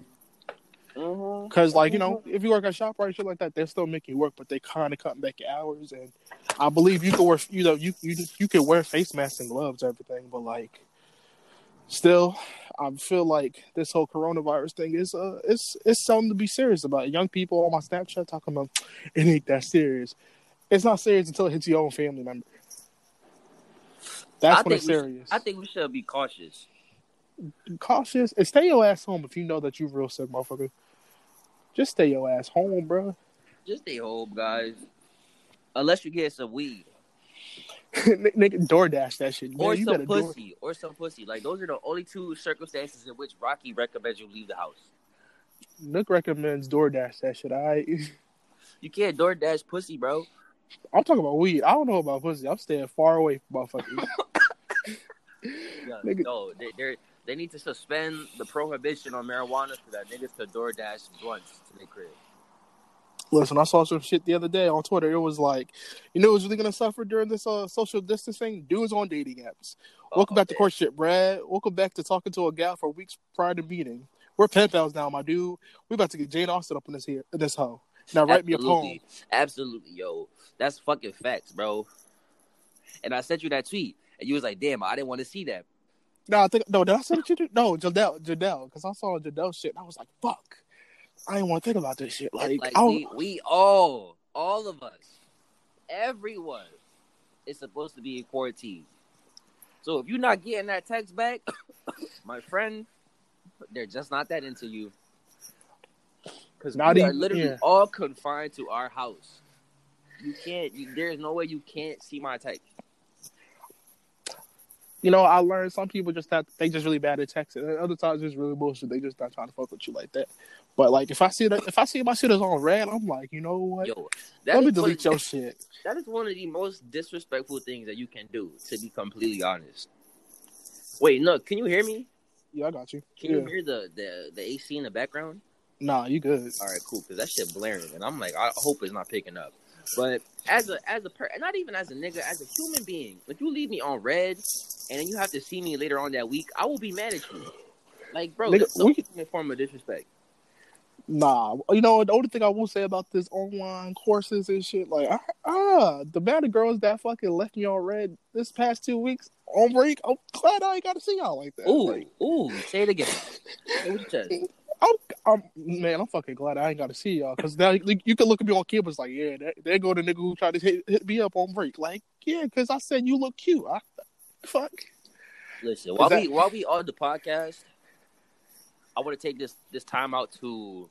Mm-hmm. Cause like you know, if you work at Shoprite, shit like that, they're still making work, but they kind of cutting back hours. And I believe you can wear, you know, you you you can wear face masks and gloves, and everything, but like, still, I feel like this whole coronavirus thing is uh, it's it's something to be serious about. Young people on my Snapchat talking about it ain't that serious. It's not serious until it hits your own family member. That's I when it's we- serious. I think we should be cautious. cautious and stay your ass home if you know that you real sick, motherfucker. Just stay your ass home, bro. Just stay home, guys. Unless you get some weed. nigga DoorDash that shit. Man, or some better door- pussy, or some pussy. Like those are the only two circumstances in which Rocky recommends you leave the house. Nick recommends DoorDash that shit. I You can't DoorDash pussy, bro. I'm talking about weed. I don't know about pussy. I'm staying far away from motherfuckers. Yeah, no, they they they need to suspend the prohibition on marijuana for that niggas could DoorDash blunts to their crib. Listen, I saw some shit the other day on Twitter. It was like, you know who's really gonna suffer during this uh, social distancing? Dudes on dating apps. Welcome back to Oh, courtship, Brad. Welcome back to talking to a gal for weeks prior to meeting. We're pen pals now, my dude. We about to get Jane Austen up in this here in this hoe. Now write me a poem. Absolutely, yo. That's fucking facts, bro. And I sent you that tweet, and you was like, "Damn, I didn't want to see that." No, I think no. Did I send it to you? No, Jadel, Jadel, because I saw Jadel shit. And I was like, fuck. I didn't want to think about this shit. Like, Like, we, we all, all of us, everyone is supposed to be in quarantine. So if you're not getting that text back, my friend, they're just not that into you. Because Not we are literally yeah. all confined to our house. You can't. You, there's no way you can't see my text. You know, I learned some people just have they just really bad at texting. And other times it's really bullshit. They just not trying to fuck with you like that. But like if I see that if I see my shit is on red, I'm like, you know what? Yo, that Let me is one- delete your shit. That is one of the most disrespectful things that you can do. To be completely honest. Wait, no. Can you hear me? Yeah, I got you. Can Yeah. you hear the, the the AC in the background? Nah, you good. All right, cool. Because that shit blaring, and I'm like, I hope it's not picking up. But as a as a per, not even as a nigga, as a human being, if you leave me on red, and then you have to see me later on that week, I will be mad at you. Like, bro, Nigga, the we- ultimate form of disrespect. Nah, you know the only thing I will say about this online courses and shit, like I, ah, the amount of girls that fucking left me on red this past two weeks on break. I'm glad I ain't got to see y'all like that. Ooh, Like, ooh, say it again. Say it with your chest. I'm, I'm, man, I'm fucking glad I ain't got to see y'all because now you, you can look at me on campus like, yeah, there, there go the nigga who tried to hit, hit me up on break. Like, yeah, because I said you look cute. I, fuck. Listen, while that- we while we on the podcast, I want to take this this time out to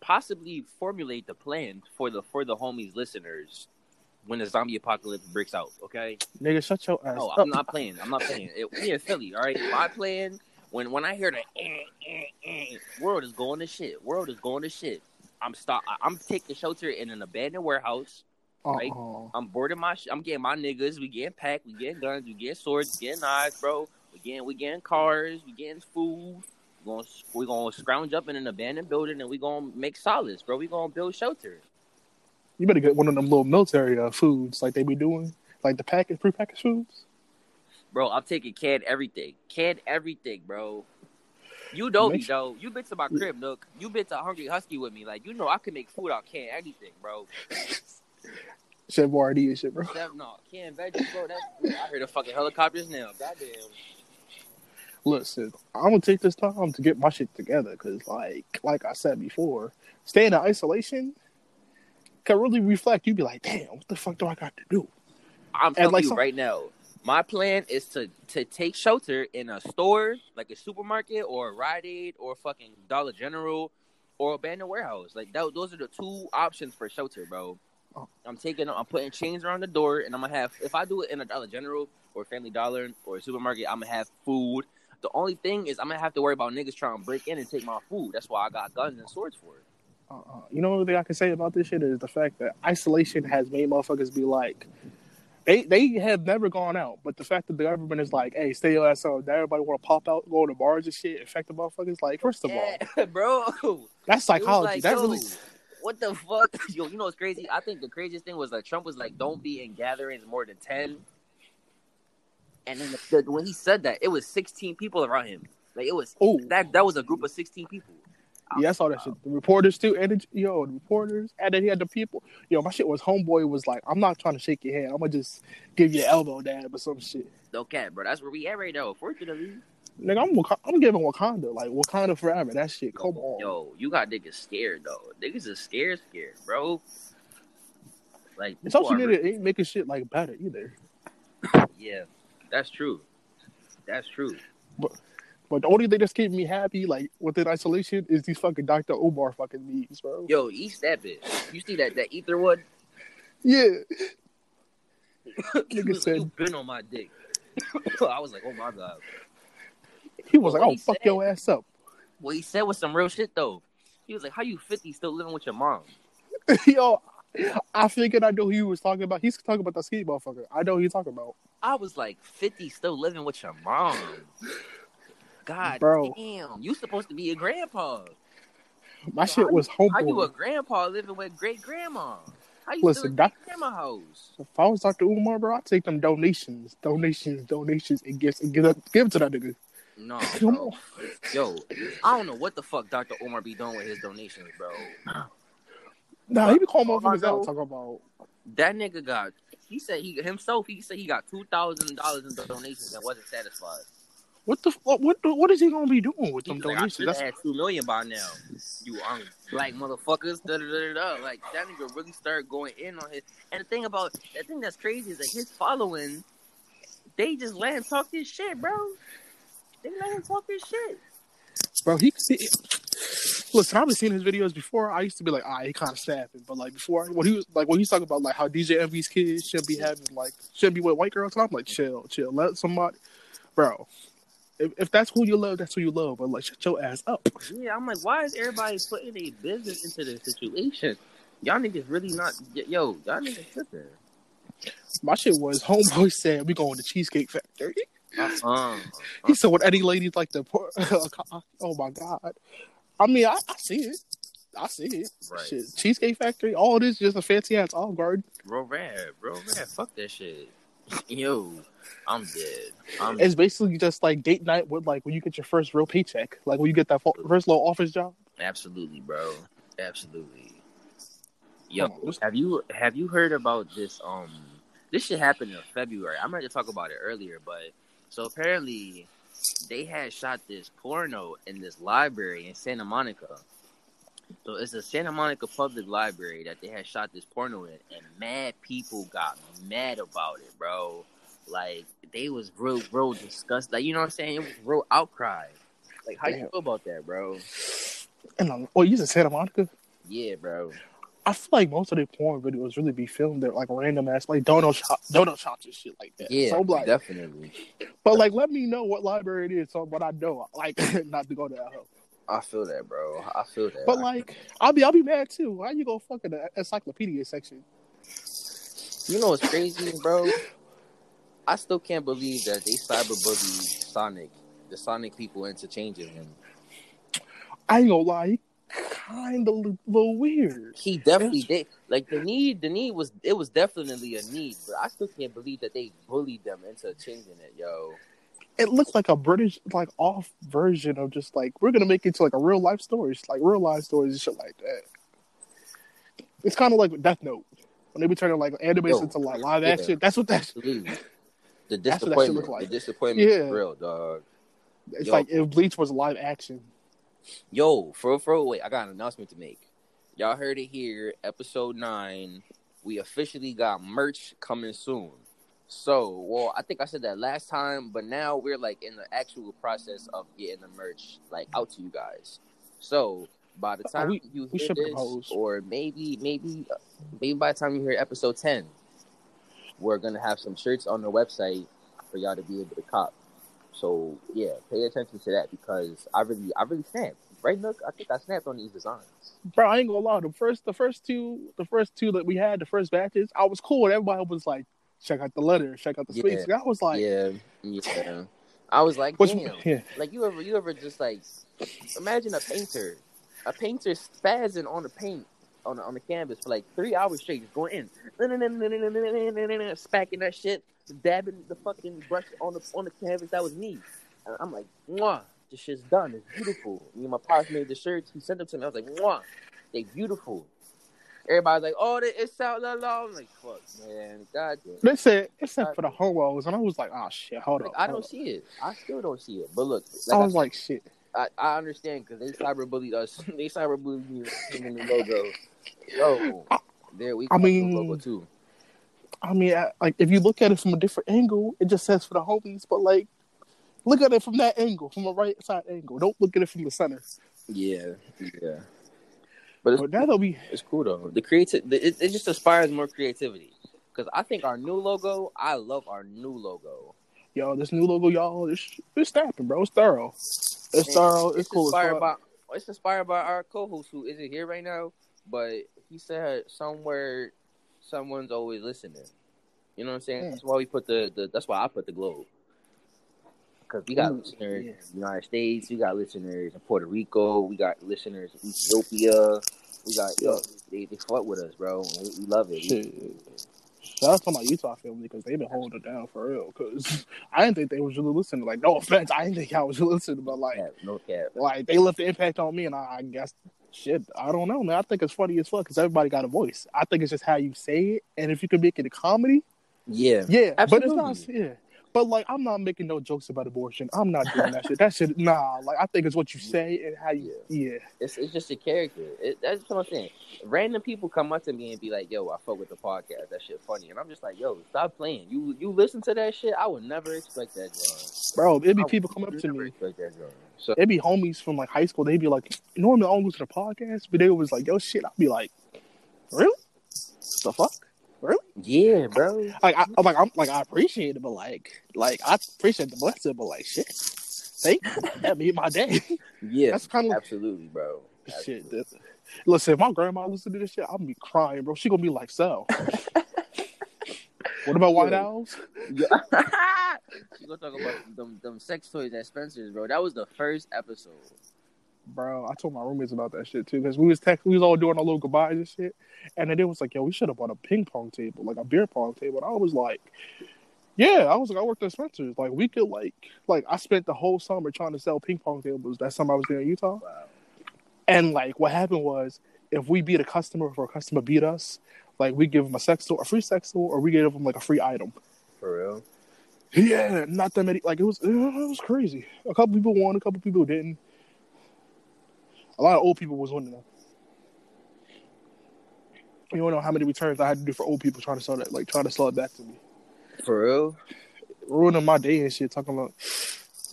possibly formulate the plan for the for the homies listeners when the zombie apocalypse breaks out. Okay, Nigga, shut your ass no, up. I'm not playing. I'm not playing. It, we in Philly, all right. My plan when when I hear the eh, eh, eh, world is going to shit, world is going to shit. I'm stop. I'm taking shelter in an abandoned warehouse. right? Uh-uh. I'm boarding my. Sh- I'm getting my niggas. We getting packed. We getting guns. We getting swords. We getting knives, bro. We getting we getting cars. We getting food. We gonna we gonna scrounge up in an abandoned building and we gonna make solids, bro. We gonna build shelter. You better get one of them little military uh, foods like they be doing, like the package, prepackaged foods. Bro, I'm taking canned everything. Canned everything, bro. You know me, though. You been to my crib, Nook. You been to Hungry Husky with me. Like, you know I can make food out canned anything, bro. Chef Boyardee and shit, bro. Except, no, canned veggies, bro. That's, I heard the fucking helicopters now. Goddamn. Listen, I'm gonna take this time to get my shit together because, like, like I said before, staying in isolation can really reflect. You'd be like, damn, what the fuck do I got to do? I'm telling like you some- right now, my plan is to to take shelter in a store, like a supermarket or a Rite Aid or fucking Dollar General or abandoned warehouse. Like that, those are the two options for shelter, bro. I'm taking, I'm putting chains around the door, and I'm gonna have. If I do it in a Dollar General or Family Dollar or a supermarket, I'm gonna have food. The only thing is, I'm gonna have to worry about niggas trying to break in and take my food. That's why I got guns and swords for it. Uh, you know, thing I can say about this shit is the fact that isolation has made motherfuckers be like, they they have never gone out, but the fact that the government is like, hey, stay your ass home. Now everybody want to pop out, go to bars and shit, affect the motherfuckers. Like, first of all, Yeah, bro. that's psychology. like, that really. What the fuck? Yo, you know what's crazy? I think the craziest thing was that Trump was like, "Don't be in gatherings more than 10. And then the, when he said that, it was sixteen people around him. Like it was Oh, that that was a group of sixteen people. Yeah, I saw that shit. The reporters too, and the, yo, the reporters, and then he had the people. Yo, my shit was homeboy was like, I'm not trying to shake your hand. I'm gonna just give you an elbow dad, or some shit. No cat, bro. That's where we at right now. Fortunately, Nigga, I'm Wak- I'm giving Wakanda like Wakanda forever. That shit, come on. yo, you got niggas scared though. Niggas is scared, scared, bro. Like social people are- media ain't making shit like better either. yeah, that's true. That's true. But the only thing that's keeping me happy, like within isolation, is these fucking Dr. Umar fucking memes, bro. Yo, eat that bitch. You see that that ether one? Yeah, Nigga was like, said- been on my dick. I was like, oh my god. He was Well, like, "Oh, fuck said- your ass up." What he said was some real shit though. He was like, how you 50 still living with your mom? Yo, I figured I know who he was talking about. He's talking about the ski motherfucker. I know who he's talking about. I was like, 50 still living with your mom. God Bro. damn. You supposed to be a grandpa. My shit was home. How you a grandpa living with great grandma? How you Listen, doc- grandma house? If I was Dr. Umar, bro, I'd take them donations, donations, donations, and gifts and give it, give to that nigga. No, bro. Yo, I don't know what the fuck Dr. Umar be doing with his donations, bro. Nah, he be calling motherfuckers out talking about. That nigga got. He said he himself. He said he got two thousand dollars in donations and wasn't satisfied. What the what what what is he gonna be doing with them like, I donations? should That's had two million by now. You um black motherfuckers. Da, da, da, da, da. Like that nigga really started going in on his. And the thing about the thing that's crazy is that his following, they just let him talk this shit, bro. They let him talk this shit. bro. He, he listen. I've been seeing his videos before. I used to be like, ah, he kind of snapping, but like before, when he was like when he's talking about like how DJ Envy's kids shouldn't be having like shouldn't be with white girls, and I'm like, chill, chill, let somebody, bro. If, if that's who you love, that's who you love. But like, shut your ass up. Yeah, I'm like, why is everybody putting a business into this situation? Y'all niggas really not. Yo, y'all niggas tripping. My shit was homeboy said we going to Cheesecake Factory. Uh-uh. uh-uh. He said what any ladies like to pour. oh my god. I mean, I, I see it. I see it. Right. Shit, Cheesecake Factory. All this just a fancy ass Olive Garden. Bro, rad, bro, rad. Fuck that shit. Yo, I'm dead. I'm It's basically just like date night with like when you get your first real paycheck, like when you get that first little office job. absolutely, bro. Absolutely. Yo, on, have you have you heard about this? Um, this shit happened in February. I meant to talk about it earlier, but so apparently they had shot this porno in this library in Santa Monica. So it's a Santa Monica public library that they had shot this porno in, and mad people got mad about it, bro. Like they was real, real disgusted. Like you know what I'm saying? It was real outcry. Like how you feel about that, bro? And uh, I'm, oh, you just said Santa Monica. Yeah, bro. I feel like most of the porn videos really be filmed at like random ass like donut shop, donut shops and shit like that. Yeah, so like, definitely. but like, let me know what library it is, so but I know like not to go to that. I feel that, bro. I feel that. But like, I'll be I'll be mad too. Why you go fucking the encyclopedia section? you know what's crazy, bro? I still can't believe that they cyberbullied Sonic, the Sonic people, into changing him. I ain't gonna lie, he kind of a little weird. He definitely did. Like the need, the need was it was definitely a need, but I still can't believe that they bullied them into changing it, yo. It looks like a British like off version of just like we're gonna make it to like a real life stories, like real life stories and shit like that. It's kind of like Death Note when they be turning like animation Yo, into like live yeah. action. That's what that. The That's what that shit disappointment, like. the disappointment Yeah. is real, dog. It's Yo. like if Bleach was live action. Yo, for for wait, I got an announcement to make. Y'all heard it here, episode nine. We officially got merch coming soon. So, well, I think I said that last time, but now we're like in the actual process of getting the merch like out to you guys. So, by the time we- you hear should this, propose. or maybe, maybe, uh, maybe by the time you hear episode ten, we're gonna have some shirts on the website for y'all to be able to cop. So yeah, pay attention to that because I really, I really snapped. Right, look, I think I snapped on these designs. Bro, I ain't gonna lie. The first, the first two, the first two that we had, the first batches, I was cool. Everybody was like, check out the letter, check out the space. I was like, yeah, yeah. I was like, damn. yeah. Like you ever, you ever just like imagine a painter, a painter spazzing on the paint on the, on the canvas for like three hours straight, just going in, spacking that shit, dabbing the fucking brush on the on the canvas. That was me. And I'm like, mwah, this shit's done. It's beautiful. Me and my pops made the shirts. He sent them to me. I was like, mwah, they beautiful. Everybody's like, oh, they, it's out la la. I'm like, fuck, man, god damn. They said it said for the homos, and I was like, oh shit, hold Like, on. I hold don't on. see it. I still don't see it. But look, I like I was like, shit. I, I understand because they cyberbullied us. they cyberbullied me in the logo. So there we. I mean- logo too. I mean, I, like if you look at it from a different angle, it just says for the homies. But like, look at it from that angle, from a right side angle. Don't look at it from the center. Yeah, yeah. But it's, But now that we, it's cool though. The creative, it, it just inspires more creativity. because I think our new logo. I love our new logo. Yo, this new logo, y'all, it's it's snapping, bro. It's thorough. It's And thorough. It's, cool. As Inspired by it's inspired by our co-host who isn't here right now, but he said somewhere someone's always listening. You know what I'm saying? Yeah. That's why we put the, the that's why I put the globe. Because we got Ooh, listeners yeah. in the United States, we got listeners in Puerto Rico, we got listeners in Ethiopia, we got yo, they, they fuck with us, bro. We, we love it. Shit. Shout out to my Utah family because they've been holding it down for real. Because I didn't think they was really listening. Like, no offense, I didn't think I was listening, but like, Cap, no cap. like they left the impact on me, and I, I guess shit. I don't know, man. I think it's funny as fuck because everybody got a voice. I think it's just how you say it, and if you can make it a comedy, Yeah. yeah. But it's Absolutely. not, yeah. But like, I'm not making no jokes about abortion. I'm not doing that shit. That shit, nah. Like, I think it's what you say and how you, yeah. It's it's just a character. It, that's what I'm saying. Random people come up to me and be like, "Yo, I fuck with the podcast. That shit funny." And I'm just like, "Yo, stop playing. You you listen to that shit. I would never expect that, John. bro. It'd be I people come up to me. Expect that, John. So It'd be homies from like high school. They'd be like, normally I don't listen to podcasts, but they was like, yo, shit. I'd be like, really? The fuck? Yeah, bro. Like, I, I'm like, I'm like, I appreciate it, but like, like I appreciate the blessing, but like, shit. Thank you. That made my day. Yeah, That's kind of absolutely, bro. shit. Absolutely. That's, listen, if my grandma listen to this shit, I'm gonna be crying, bro. She gonna be like, so. what about white Yo. owls? Yeah. you gonna talk about them them sex toys at Spencer's, bro? That was the first episode. Bro, I told my roommates about that shit too because we was text, we was all doing our little goodbyes and shit, and then it was like, yo, we should have bought a ping pong table, like a beer pong table. And I was like, yeah, I was like, I worked at Spencer's, like we could like, like I spent the whole summer trying to sell ping pong tables. That summer I was there in Utah, Wow. and like what happened was, if we beat a customer if a customer beat us, like we give them a sex toy, a free sex toy, or we give them like a free item. For real. Yeah, not that many. Like it was, it was crazy. A couple people won, a couple people didn't. A lot of old people was winning though. You don't know how many returns I had to do for old people trying to sell that, like trying to sell it back to me, For real. ruining my day and shit. Talking about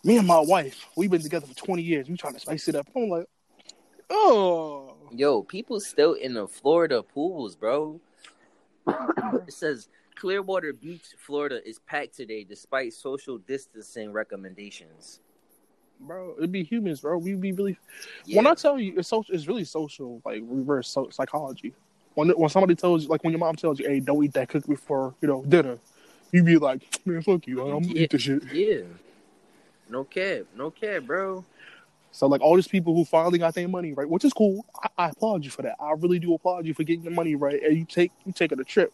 me and my wife, we've been together for twenty years. We trying to spice it up. I'm like, oh, Yo, people still in the Florida pools, bro. it says Clearwater Beach, Florida is packed today despite social distancing recommendations. Bro, it'd be humans, bro. We'd be really. Yeah. When I tell you, it's social, it's really social, like reverse so- psychology. When when somebody tells you, like when your mom tells you, "Hey, don't eat that cookie before you know dinner," you'd be like, "Man, fuck you, I'm gonna Yeah. eat this shit." yeah. No cap. No cap, bro. So like all these people who finally got their money right, which is cool. I, I applaud you for that. I really do applaud you for getting your money right, and you take you taking a trip,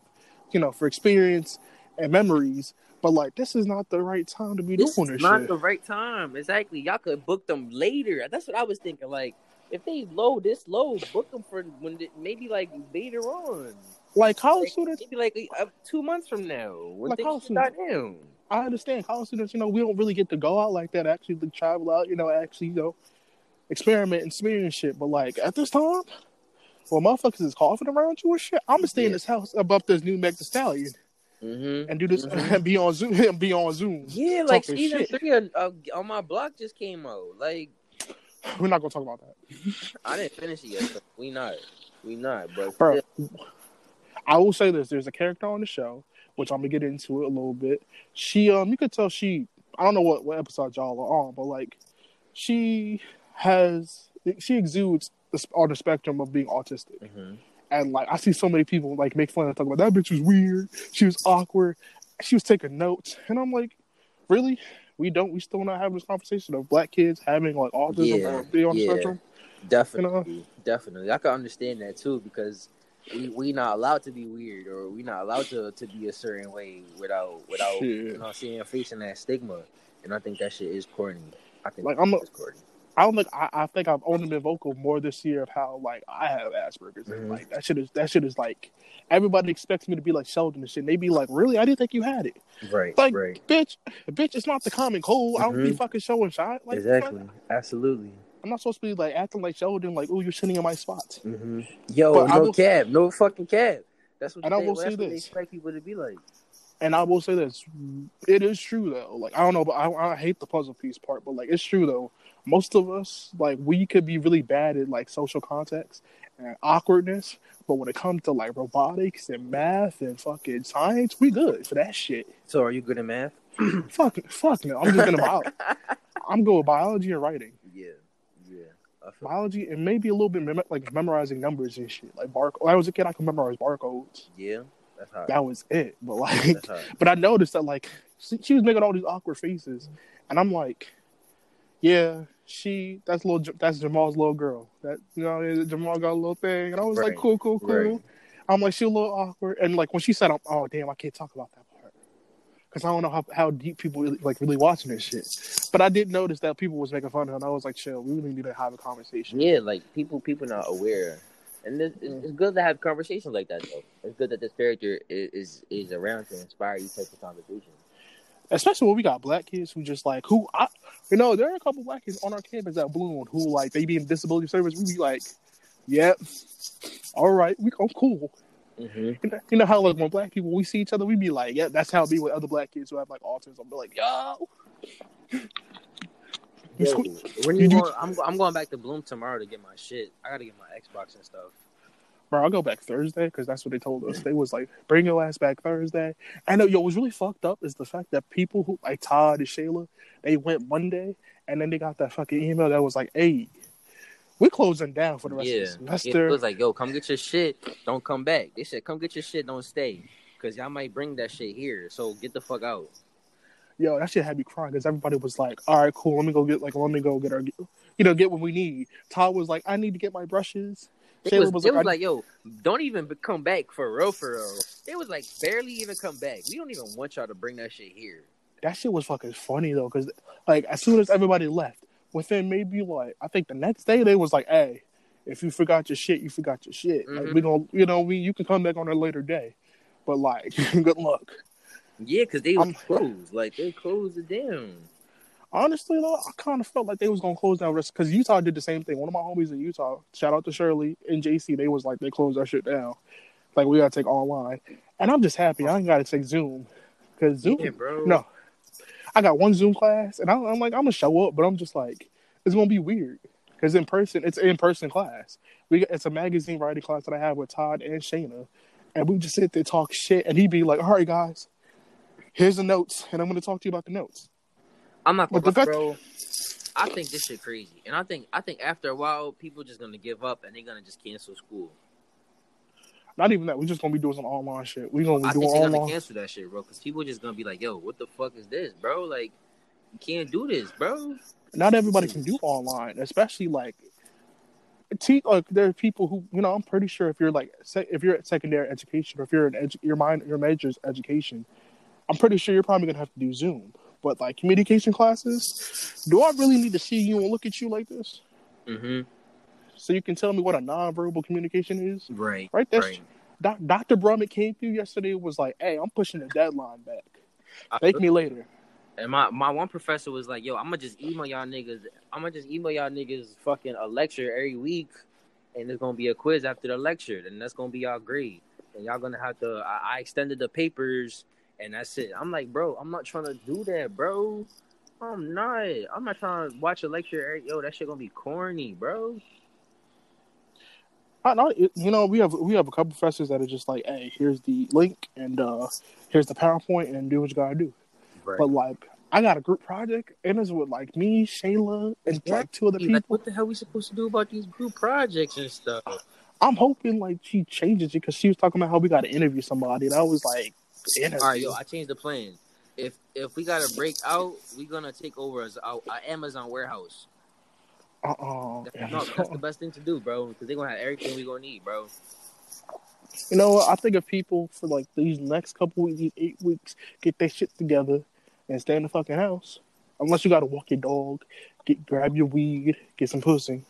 you know, for experience and memories. But like, this is not the right time to be This doing this not shit. the right time. Exactly. Y'all could book them later. That's what I was thinking. Like, if they low this low, book them for when they, maybe like later on. Like college Like, students, maybe like uh, two months from now when Like college start down. I understand college students. You know, we don't really get to go out like that. Actually, like, travel out. You know, actually, you know, experiment and experience shit. But like at this time, well, motherfuckers is coughing around you and shit. I'm gonna stay in this house above this new Meg Stallion Mm-hmm. and do this Mhm. and be on Zoom and be on Zoom. Yeah, like Talking season shit. three of, of, on my block just came out. Like We're not gonna talk about that. I didn't finish it yet. So we not, we not. But Bro, I will say this: there's a character on the show, which I'm gonna get into it a little bit. She, um, you could tell she, I don't know what what episode y'all are on, but like, she has, she exudes this, on the spectrum of being autistic, mhm. And like I see so many people like make fun of talk about that bitch was weird, she was awkward, she was taking notes, and I'm like, really? We don't. We still not having this conversation of black kids having like autism Yeah, or being on the yeah. spectrum. definitely, definitely. I can understand that too because we we not allowed to be weird or we not allowed to, to be a certain way without without Shit. you know what I'm saying facing that stigma. And I think that shit is corny. I think Like, I'm a- corny. I don't think I, I think I've only been vocal more this year of how like I have Asperger's and Mhm. like that shit is that shit is like everybody expects me to be like Sheldon and shit. And they be like, really? I didn't think you had it. Right, Like, right. bitch, bitch, it's not the common cold. I don't be Mhm. fucking showing shot. Like, exactly. Absolutely. I'm not supposed to be like acting like Sheldon. Like, oh, you're sitting in my spots. hmm Yo, But no will- cap, no fucking cap. That's what And I they, will say what they this. expect people to be like. And I will say this, it is true though. Like, I don't know, but I, I hate the puzzle piece part. But like, it's true though. Most of us like we could be really bad at like social context and awkwardness, but when it comes to like robotics and math and fucking science, we good for that shit. So, are you good at math? fuck, fuck no. I'm just gonna bio- I'm going with biology and writing. Yeah, yeah. Biology and maybe a little bit mem- like memorizing numbers and shit. Like bar. When I was a kid, I could memorize barcodes. yeah, that's hard. That was it. But like, but I noticed that like she was making all these awkward faces, and I'm like, yeah, she that's little that's Jamal's little girl. That you know Jamal got a little thing, and I was Right. like, cool, cool, cool. Right. I'm like, she a little awkward, and like when she said, oh damn, I can't talk about that part because I don't know how how deep people really, like really watching this shit. But I did notice that people was making fun of her, and I was like, chill, we really need to have a conversation. Yeah, like people, people not aware, and it's, it's it's good to have conversations like that. Though it's good that this character is is, is around to inspire you type of conversation. especially when we got black kids who just like who I, you know, there are a couple black kids on our campus at Bloom who like they be in disability service. We be like, yep, all right, we go cool. Mm-hmm. You know, you know how like when black people we see each other, we be like, yeah, that's how it be with other black kids who have like autism. I'll be like, yo, You Yo, when you you do- I'm I'm going back to Bloom tomorrow to get my shit. I gotta get my Xbox and stuff. Bro, I'll go back Thursday because that's what they told us. They was like, bring your ass back Thursday. And know, yo, what's really fucked up is the fact that people who like Todd and Shayla, they went Monday and then they got that fucking email that was like, hey, we're closing down for the rest Yeah, of the semester. It was like, yo, come get your shit. Don't come back. They said, come get your shit. Don't stay, cause y'all might bring that shit here. So get the fuck out. Yo, that shit had me crying because everybody was like, "All right, cool. Let me go get like, let me go get our, you know, get what we need." Todd was like, "I need to get my brushes." It was, was it like, was I- like, yo, don't even come back for real, for real. It was like barely even come back. We don't even want y'all to bring that shit here. That shit was fucking funny though, because like as soon as everybody left, within maybe like I think the next day they was like, "Hey, if you forgot your shit, you forgot your shit. Like Mhm. we gonna, you know, we you can come back on a later day, but like, good luck." Yeah, cause they was I'm- closed. Like they closed it down. Honestly though, I kind of felt like they was gonna close down because Utah did the same thing. One of my homies in Utah, shout out to Shirley and JC, they was like they closed that shit down. Like we gotta take online, and I'm just happy I ain't gotta take Zoom because Zoom. Yeah, bro. No, I got one Zoom class, and I'm, I'm like I'm gonna show up, but I'm just like it's gonna be weird because in person it's in person class. We it's a magazine writing class that I have with Todd and Shayna, and we just sit there talk shit, and he'd be like, "All right, guys, here's the notes, and I'm gonna talk to you about the notes." I'm not gonna, fact- bro. I think this shit crazy, and I think I think after a while, people just gonna give up and they're gonna just cancel school. Not even that. We're just gonna be doing some online shit. We're gonna be I doing think they're gonna cancel that shit, bro, because people just gonna be like, "Yo, what the fuck is this, bro? Like, you can't do this, bro." Not everybody can do online, especially like. Te- like there are people who you know. I'm pretty sure if you're like se- if you're at secondary education or if you're in edu- your mind your major's education, I'm pretty sure you're probably gonna have to do Zoom. But like communication classes, do I really need to see you and look at you like this Mm-hmm. so you can tell me what a nonverbal communication is? Right. Right. That's Right. Doc- Dr. Brummett came through yesterday. Was like, hey, I'm pushing the deadline back. Thank me later. And my, my one professor was like, "Yo, I'm gonna just email y'all niggas. I'm gonna just email y'all niggas fucking a lecture every week, and there's gonna be a quiz after the lecture, and that's gonna be y'all grade. And y'all gonna have to. I, I extended the papers, and that's it. I'm like, bro, I'm not trying to do that, bro. I'm not. I'm not trying to watch a lecture. Yo, that shit gonna be corny, bro. I know, you know, we have we have a couple professors that are just like, hey, here's the link and uh here's the PowerPoint and do what you gotta do. Right. But like, I got a group project and it's with like me, Shayla, and like two other Like, people. what the hell are we supposed to do about these group projects and stuff? I'm hoping like she changes it because she was talking about how we got to interview somebody, and I was like. All right, yo, I changed the plan. If if we gotta break out, we gonna take over as our, our Amazon warehouse. Uh oh. That's, no, that's the best thing to do, bro. Because they're gonna have everything we gonna need, bro. You know what? I think if people for like these next couple weeks, these eight weeks, get their shit together and stay in the fucking house. Unless you got to walk your dog, get grab your weed, get some pussy.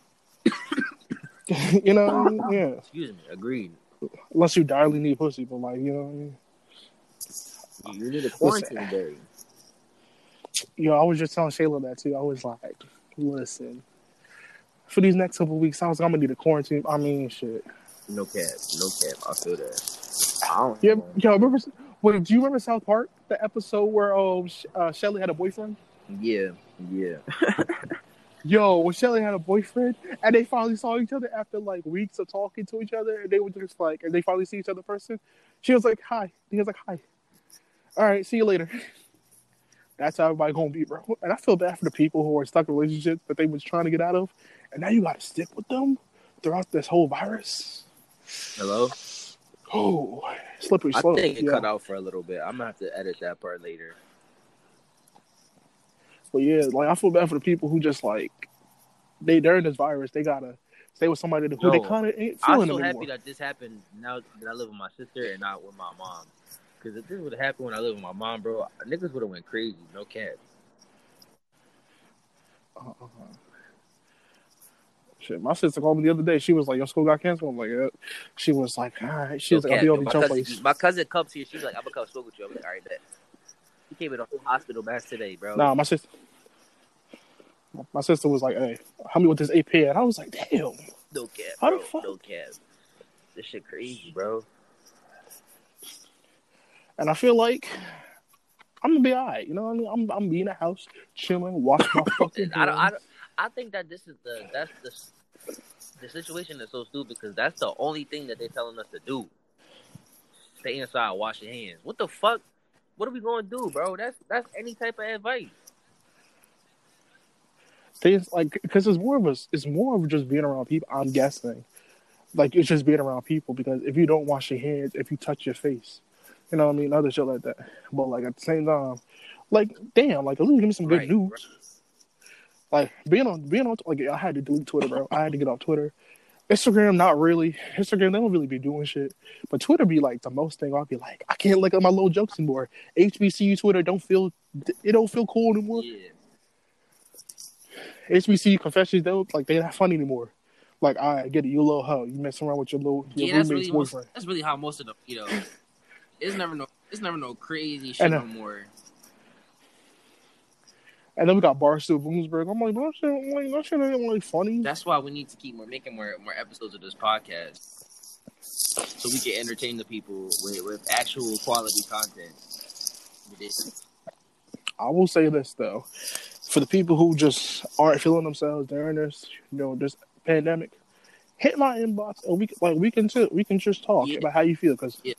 you know, yeah. Excuse me. Agreed. Unless you direly need pussy, but like you know, what I mean? You need a quarantine day. yo, I was just telling Shayla that too. I was like, listen, for these next couple weeks, I was like, I'm gonna need a quarantine. I mean, shit. No cap. No cap. I feel that. I don't Yeah, yo, remember? Wait, do you remember South Park, the episode where um, uh, Shelly had a boyfriend? Yeah. Yeah. Yo, when Shelly had a boyfriend and they finally saw each other after like weeks of talking to each other, and they were just like, and they finally see each other in person. She was like, "Hi." He was like, "Hi." All right, see you later. That's how everybody gonna be, bro. And I feel bad for the people who are stuck in relationships that they was trying to get out of, and now you got to stick with them throughout this whole virus. Hello. Oh, slippery I think it yeah. cut out for a little bit. I'm gonna have to edit that part later. But yeah, like I feel bad for the people who just like they during this virus they gotta stay with somebody who Yo, they kind of ain't feeling I'm so anymore. happy that this happened now that I live with my sister and not with my mom. Because if this would have happened when I lived with my mom, bro, niggas would have went crazy. No cap. Uh-uh. Shit, my sister called me the other day. She was like, "Your school got canceled." I'm like, yeah. She was like, "All right." She was No like, "I'll be over your place." my cousin comes here. She's like, I'm gonna come school with you. I'm like, all right, bet. He came in the whole hospital mass today, bro. Nah, my sister. My sister was like, "Hey, help me with this AP," and I was like, "Damn." No cap, How bro. the fuck? No cap. This shit crazy, bro. And I feel like I'm gonna be alright. You know what I mean? I'm I'm be in the house chilling, watch my fucking. I don't, I don't. I think that this is the that's the the situation is so stupid because that's the only thing that they're telling us to do. Stay inside, wash your hands. What the fuck? What are we gonna do, bro? That's that's any type of advice. things like because it's more of us. it's more of just being around people. I'm guessing, like it's just being around people because if you don't wash your hands, if you touch your face, you know what I mean, other shit like that. But like at the same time, like damn, like at least give me some good Right, news. right. Like being on being on like I had to delete Twitter, bro. I had to get off Twitter. Instagram, not really. Instagram, they don't really be doing shit. But Twitter be like the most thing. I'll be like, I can't look at my little jokes anymore. HBCU Twitter don't feel it don't feel cool anymore. Yeah. HBCU confessions don't like they're not funny anymore. Like I get it, you little hoe. You messing around with your little your Yeah, that's roommate's really most, boyfriend. that's really how most of the you know. It's never no it's never no crazy shit uh, no more. And then we got Barstool Bloomsburg. I'm like, that shit, I'm like, that shit ain't like funny. That's why we need to keep more making more more episodes of this podcast, so we can entertain the people with, with actual quality content. I will say this though, for the people who just aren't feeling themselves during this, you know, this pandemic, hit my inbox and we like we can t- we can just talk Yeah. about how you feel because Yeah.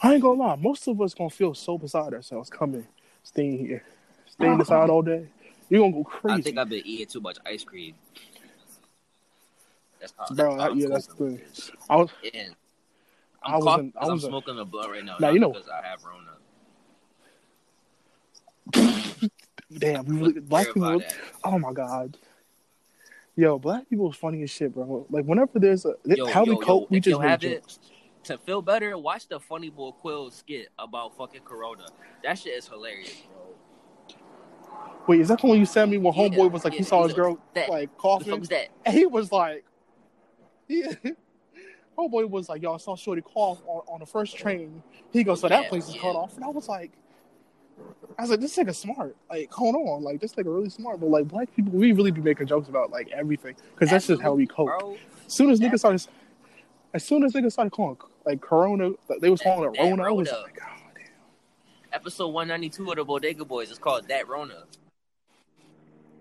I ain't gonna lie, most of us gonna feel so beside ourselves coming, staying here, staying uh-huh. inside all day. You're gonna go crazy, I think I've been eating too much ice cream. That's how, bro. that's how I'm yeah, that's the thing. I was And I I'm was coughing in- I 'cause I'm was in- smoking a blunt right now. Now, you know- because I have Rona. damn. We really, black people. that. Oh my god. Yo, black people is funny as shit, bro. Like whenever there's a Yo, how yo, we cope, yo, we just have it to feel better, watch the Funny Boy Quill skit about fucking Corona. That shit is hilarious, bro. Wait, is that the one you sent me when Yeah, Homeboy was like he saw his girl that- like What the fuck coughing, that? and he was like, yeah. Homeboy was like, y'all saw Shorty cough on, on the first train. He goes, so that Yeah, place is yeah. cut off, and I was like, I was like, this nigga smart. Like, hold on, like this nigga really smart. But like black people, we really be making jokes about like everything because that's just how we cope. Bro, As soon as niggas started, as soon as niggas started calling like Corona, like, they was calling it That- that Rona. I was like, oh damn. episode 192 of the Bodega Boys is called That Rona.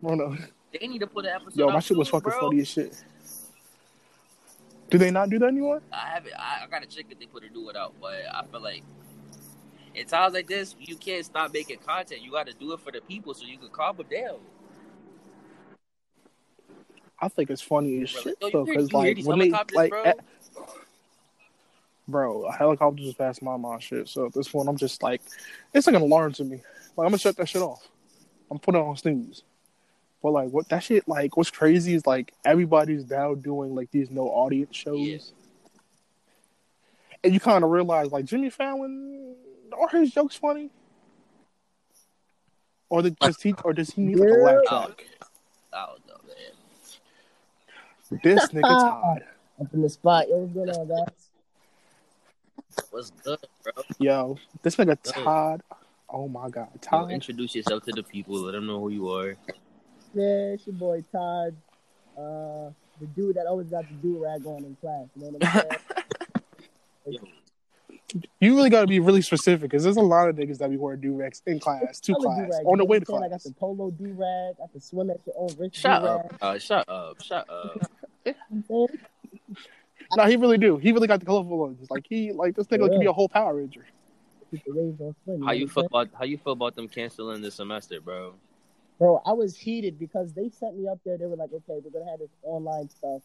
Rona. They need to put an episode Yo, my shit was fucking bro. funny as shit. Do they not do that anymore? I haven't. I, I gotta check if they put a new one out, but I feel like in times like this, you can't stop making content. You got to do it for the people so you can calm them down. I think it's funny as shit though, because like when they like, at- bro, a helicopter just passed my mind shit. So at this point, I'm just like, it's like an alarm to me. Like I'm gonna shut that shit off. I'm putting it on snooze. But like, what that shit like? What's crazy is like everybody's now doing like these no audience shows, Yeah. and you kind of realize like Jimmy Fallon are his jokes funny, or did just he or does he need like a laugh Oh, track? I don't know, man. This nigga Todd. Up in the spot. Yo, what's going on, guys? What's good, bro? Yo, this nigga Good. Todd. Oh my god, Yo, Todd. introduce yourself to the people. Let them know who you are. Yeah, it's your boy Todd. Uh, the dude that always got the do rag on in class. You know what I'm saying? Yo, You really got to be really specific because there's a lot of niggas that be wearing do rags in class, to class, do-rag, on the way to what I'm saying? I got the polo do rag, I can swim at your own risk Shut do up. rag. Uh, shut up. Shut up. No, he really do. He really got the colorful ones. Like he, like this nigga For could be a whole Power Ranger. Keep the waves on swim, How you feel about how you feel about them canceling the semester, bro? Bro, I was heated because they sent me up there. They were like, okay, we're gonna have this online stuff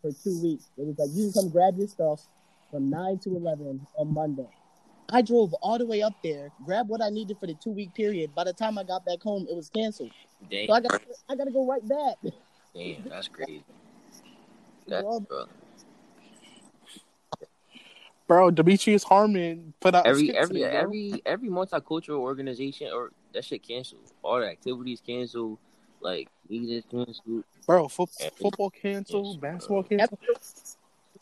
for two weeks. It was like you can come grab your stuff from nine to eleven on Monday. I drove all the way up there, grabbed what I needed for the two week period. By the time I got back home, it was canceled. Damn, So I got I got to go right back. damn, that's crazy. That's, bro. Bro, Demetrius Harmon put out a Every every today, every every multicultural organization or that shit canceled. All the activities canceled. Like meetings canceled. bro, fo- football canceled, Yes, basketball bro. canceled.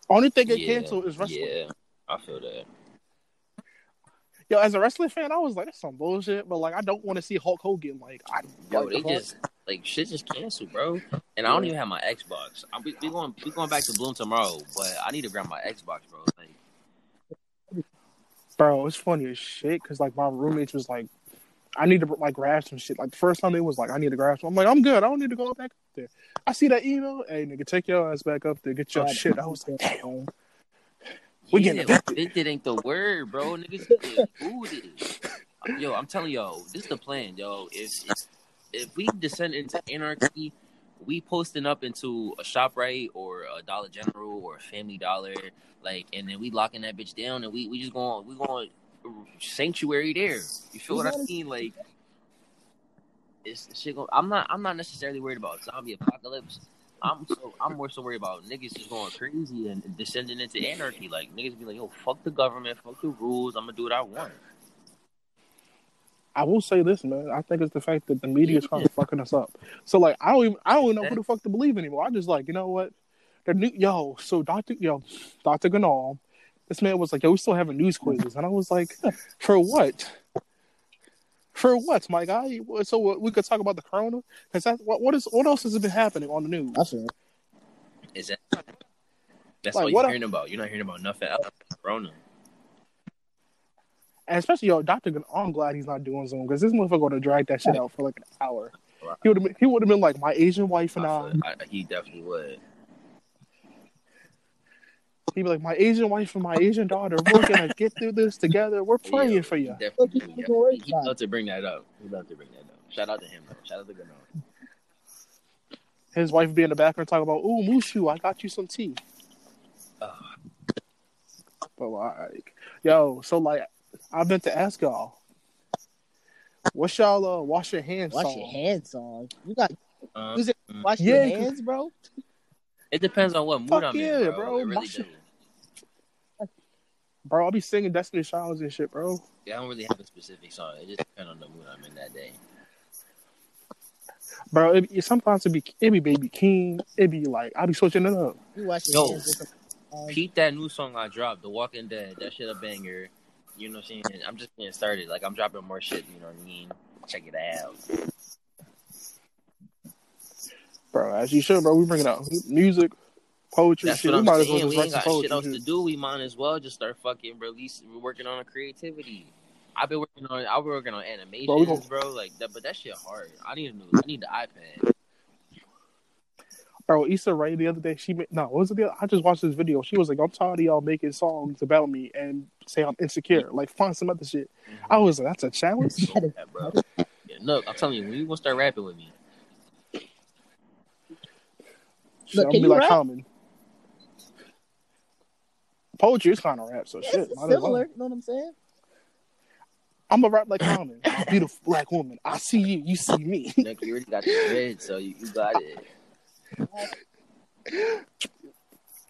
Only thing that Yeah, canceled is wrestling. Yeah, I feel that. Yo, as a wrestling fan, I was like, that's some bullshit. But like, I don't want to see Hulk Hogan. Like, I Yo, like they the just like shit just canceled, bro. And I don't even have my Xbox. I'm we, we going we going back to Bloom tomorrow, but I need to grab my Xbox, bro. Like, Bro, it's funny as shit because like my roommates was like, I need to like grab some shit. Like the first time they was like, I need to grab some. I'm like, I'm good. I don't need to go back up there. I see that email. Hey, nigga, take your ass back up there. Get your God, shit. I was like, damn. We yeah, getting evicted. ain't the word, bro. Niggas booted. Yo, I'm telling y'all, this is the plan, yo. If if, if we descend into anarchy, we posting up into a ShopRite or a Dollar General or a Family Dollar, like, and then we locking that bitch down, and we we just going we going sanctuary there. You feel what I mean? Like, it's shit. Going, I'm not I'm not necessarily worried about zombie apocalypse. I'm so I'm more so worried about niggas just going crazy and descending into anarchy. Like niggas be like, yo, fuck the government, fuck the rules. I'm gonna do what I want. I will say this, man. I think it's the fact that the media is kind of fucking us up. So like, I don't even I don't even know who the fuck to believe anymore. I just like, you know what? The new yo, so Doctor yo, Doctor Ganal, this man was like, yo, we still having news quizzes, and I was like, for what? For what, my guy? So what, we could talk about the corona because that what what is what else has been happening on the news? I feel it. Is that that's Like, all what you're a- hearing about? You're not hearing about nothing else. Corona. And especially yo, Doctor Ganal. I'm glad he's not doing Zoom because this motherfucker would have dragged that shit out for like an hour. Right. He would have he would have been like my Asian wife and I I. I- he definitely would. He'd be like, my Asian wife and my Asian daughter, we're gonna get through this together. We're praying Yeah, for you. Definitely. Look, would, he's yeah. He about love to bring that up. He love to bring that up. Shout out to him, though. Shout out to Gano. His wife be in the background talking about, "Ooh, Mushu, I got you some tea." Uh, But like, yo, so like, I meant to ask y'all, what's y'all uh, wash your hands on Wash song? your hands song. You got um, Use it. mm. wash Yeah, your 'cause- hands, bro. it depends on what mood Fuck I'm yeah, in, bro. bro. It really My. Bro, I'll be singing Destiny Childs and shit, bro. Yeah, I don't really have a specific song. It just depends on the mood I'm in that day. Bro, it, it, sometimes it be it be Baby King. It be like I'll be switching it up. You wash your Yo. hands some. Um, Peep that new song I dropped, The Walking Dead. That shit a banger. You know what I'm saying? I'm just getting started. Like I'm dropping more shit. You know what I mean? Check it out. Bro, as you should, bro. We bringing out music, poetry, That's shit. what We I'm might as well just We ain't got poetry. shit else to do. We might as well just start fucking release. We're working on a creativity. I've been working on. I've been working on animations, Bro, bro. Like that, but that shit hard. I need a new. I need the iPad. Bro, Issa Rae the other day, she made no, what was it? The, I just watched this video. She was like, "I'm tired of y'all making songs about me and say I'm insecure. Like, find some other shit." I was like, "That's a challenge." That is- Yeah, bro. Yeah, look, I'm telling you, when you gonna start rapping with me? Shit, Look, I'm gonna be you like rap? Common. Poetry is kind of rap, so it's shit. might as well. similar. You know what I'm saying? I'm gonna rap like Common. I'm a beautiful black woman. I see you. You see me. Nick, you already got the dread, so you, you got it.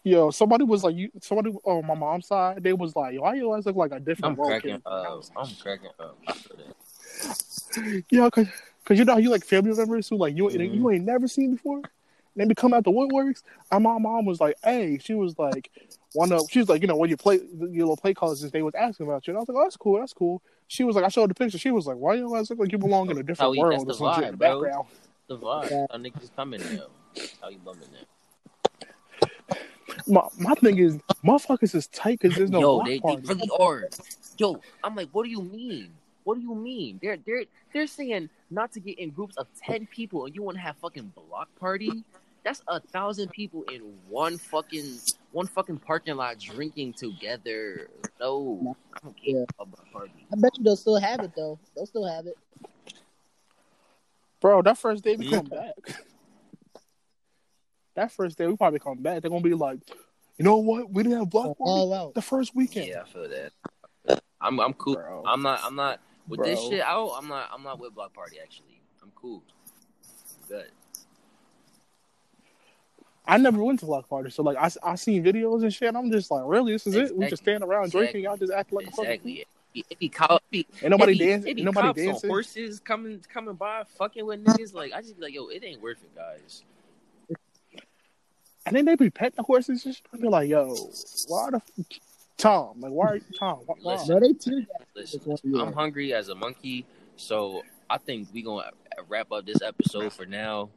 Yo, somebody was like, you. Somebody on my mom's side, they was like, "Why you always look like a I'm different role cracking kid?" up. I'm cracking up. I feel that. Yeah, cause, cause you know how you like family members who like you Mhm. you ain't never seen before. And they be coming out the woodworks. And my mom was like, "Hey," she was like, "One of," she was like, "You know, when you play your little play colors, they was asking about you." And I was like, "Oh, that's cool, that's cool." She was like, "I showed the picture." She was like, "Why you always look like you belong in a different world?" that's the in vibe, the bro. background. The vibe. Niggas coming now? How you bumming now? My, my thing is, motherfuckers is tight because there's no Yo, block they, they really are. Yo, I'm like, what do you mean? What do you mean? They're they're they're saying not to get in groups of ten people and you want to have fucking block party? That's a thousand people in one fucking one fucking parking lot drinking together. No, I don't care Yeah. about party. I bet you they'll still have it though. They'll still have it. Bro, that first day we come back. That first day we probably come back. They're gonna be like, you know what? We didn't have block party All out. the first weekend. Yeah, I feel that. I'm I'm cool. Bro. I'm not I'm not with this shit out. I'm not I'm not with block party actually. I'm cool. Good. I never went to block party, so like I, I seen videos and shit. I'm just like, really, this is it? We just stand around drinking, Exactly. y'all just act like a fucking Exactly. It be, it it be Ain't nobody it dancing. It be Ain't nobody dancing. horses coming coming by, fucking with niggas. Like I just be like, yo, it ain't worth it, guys. And then they be petting the horses and shit. I be like, yo, why the f- Tom? Like, why are you Tom? Why? why? Listen. No, they tear gas. Listen, what we I'm hungry as a monkey, so I think we gonna wrap up this episode for now.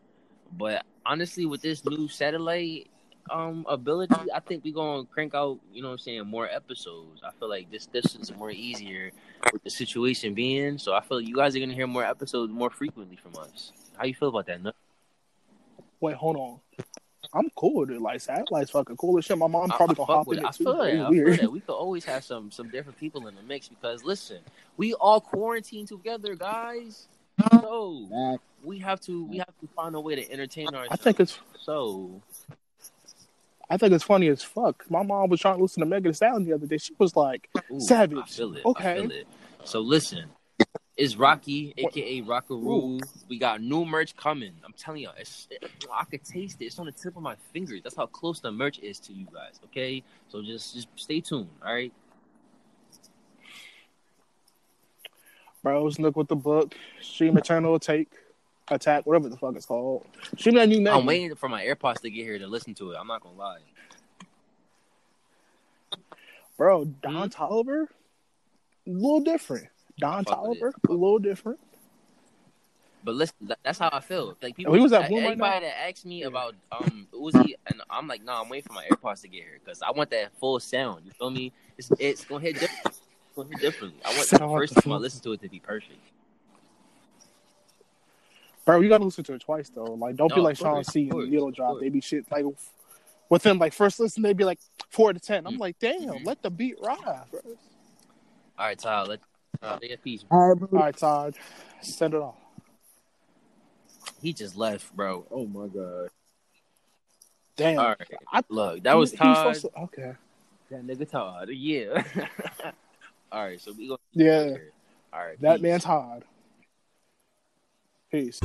But honestly, with this new satellite um ability, I think we gonna crank out. You know, what I'm saying more episodes. I feel like this this is more easier with the situation being. So I feel like you guys are gonna hear more episodes more frequently from us. How you feel about that? Nut? Wait, hold on. I'm cool with it. Like satellite's fucking cool as shit. My mom probably I gonna hop with in it. it I too. feel but that. It's I feel weird. that. We could always have some some different people in the mix because listen, we all quarantine together, guys. So we have to we have to find a way to entertain ourselves. I think it's so. I think it's funny as fuck. My mom was trying to listen to Megan Thee Stallion the other day. She was like, Ooh, Savage. I feel it. Okay. I feel it. So listen, it's Rocky, aka Rockaroo. We got new merch coming. I'm telling you, it's, I could taste it. It's on the tip of my fingers. That's how close the merch is to you guys. Okay, so just just stay tuned. All right. bros, look with the book, stream Eternal Atake, Attack, whatever the fuck it's called. Stream that new Megan. I'm waiting for my AirPods to get here to listen to it. I'm not gonna lie. Bro, Don Hmm? Toliver, a little different. Don Fuck. Toliver, a little different. But listen, that's how I feel. Like people, he was at a- Bloom right anybody now? that asks me Yeah. about um Uzi, and I'm like, nah, I'm waiting for my AirPods to get here because I want that full sound. You feel me? It's it's gonna hit different. It's gonna hit differently. I want the first time I listen to it to be perfect. Bro, you gotta listen to it twice though. Like, don't No, be like ShawnCee and Yellow Drop. They be shit like within like first listen, they be like four to ten. I'm Mm. like, damn, Mhm. let the beat ride. Bro. All right, Tyler, let uh, say a piece. All right, bro. All right, Todd, send it off. He just left, bro. Oh my god. Damn. All right, I- look, that was He- he's Todd. to- okay. That nigga Todd. Yeah. All right, so we go. Yeah, All right, that peace. man Todd. Peace.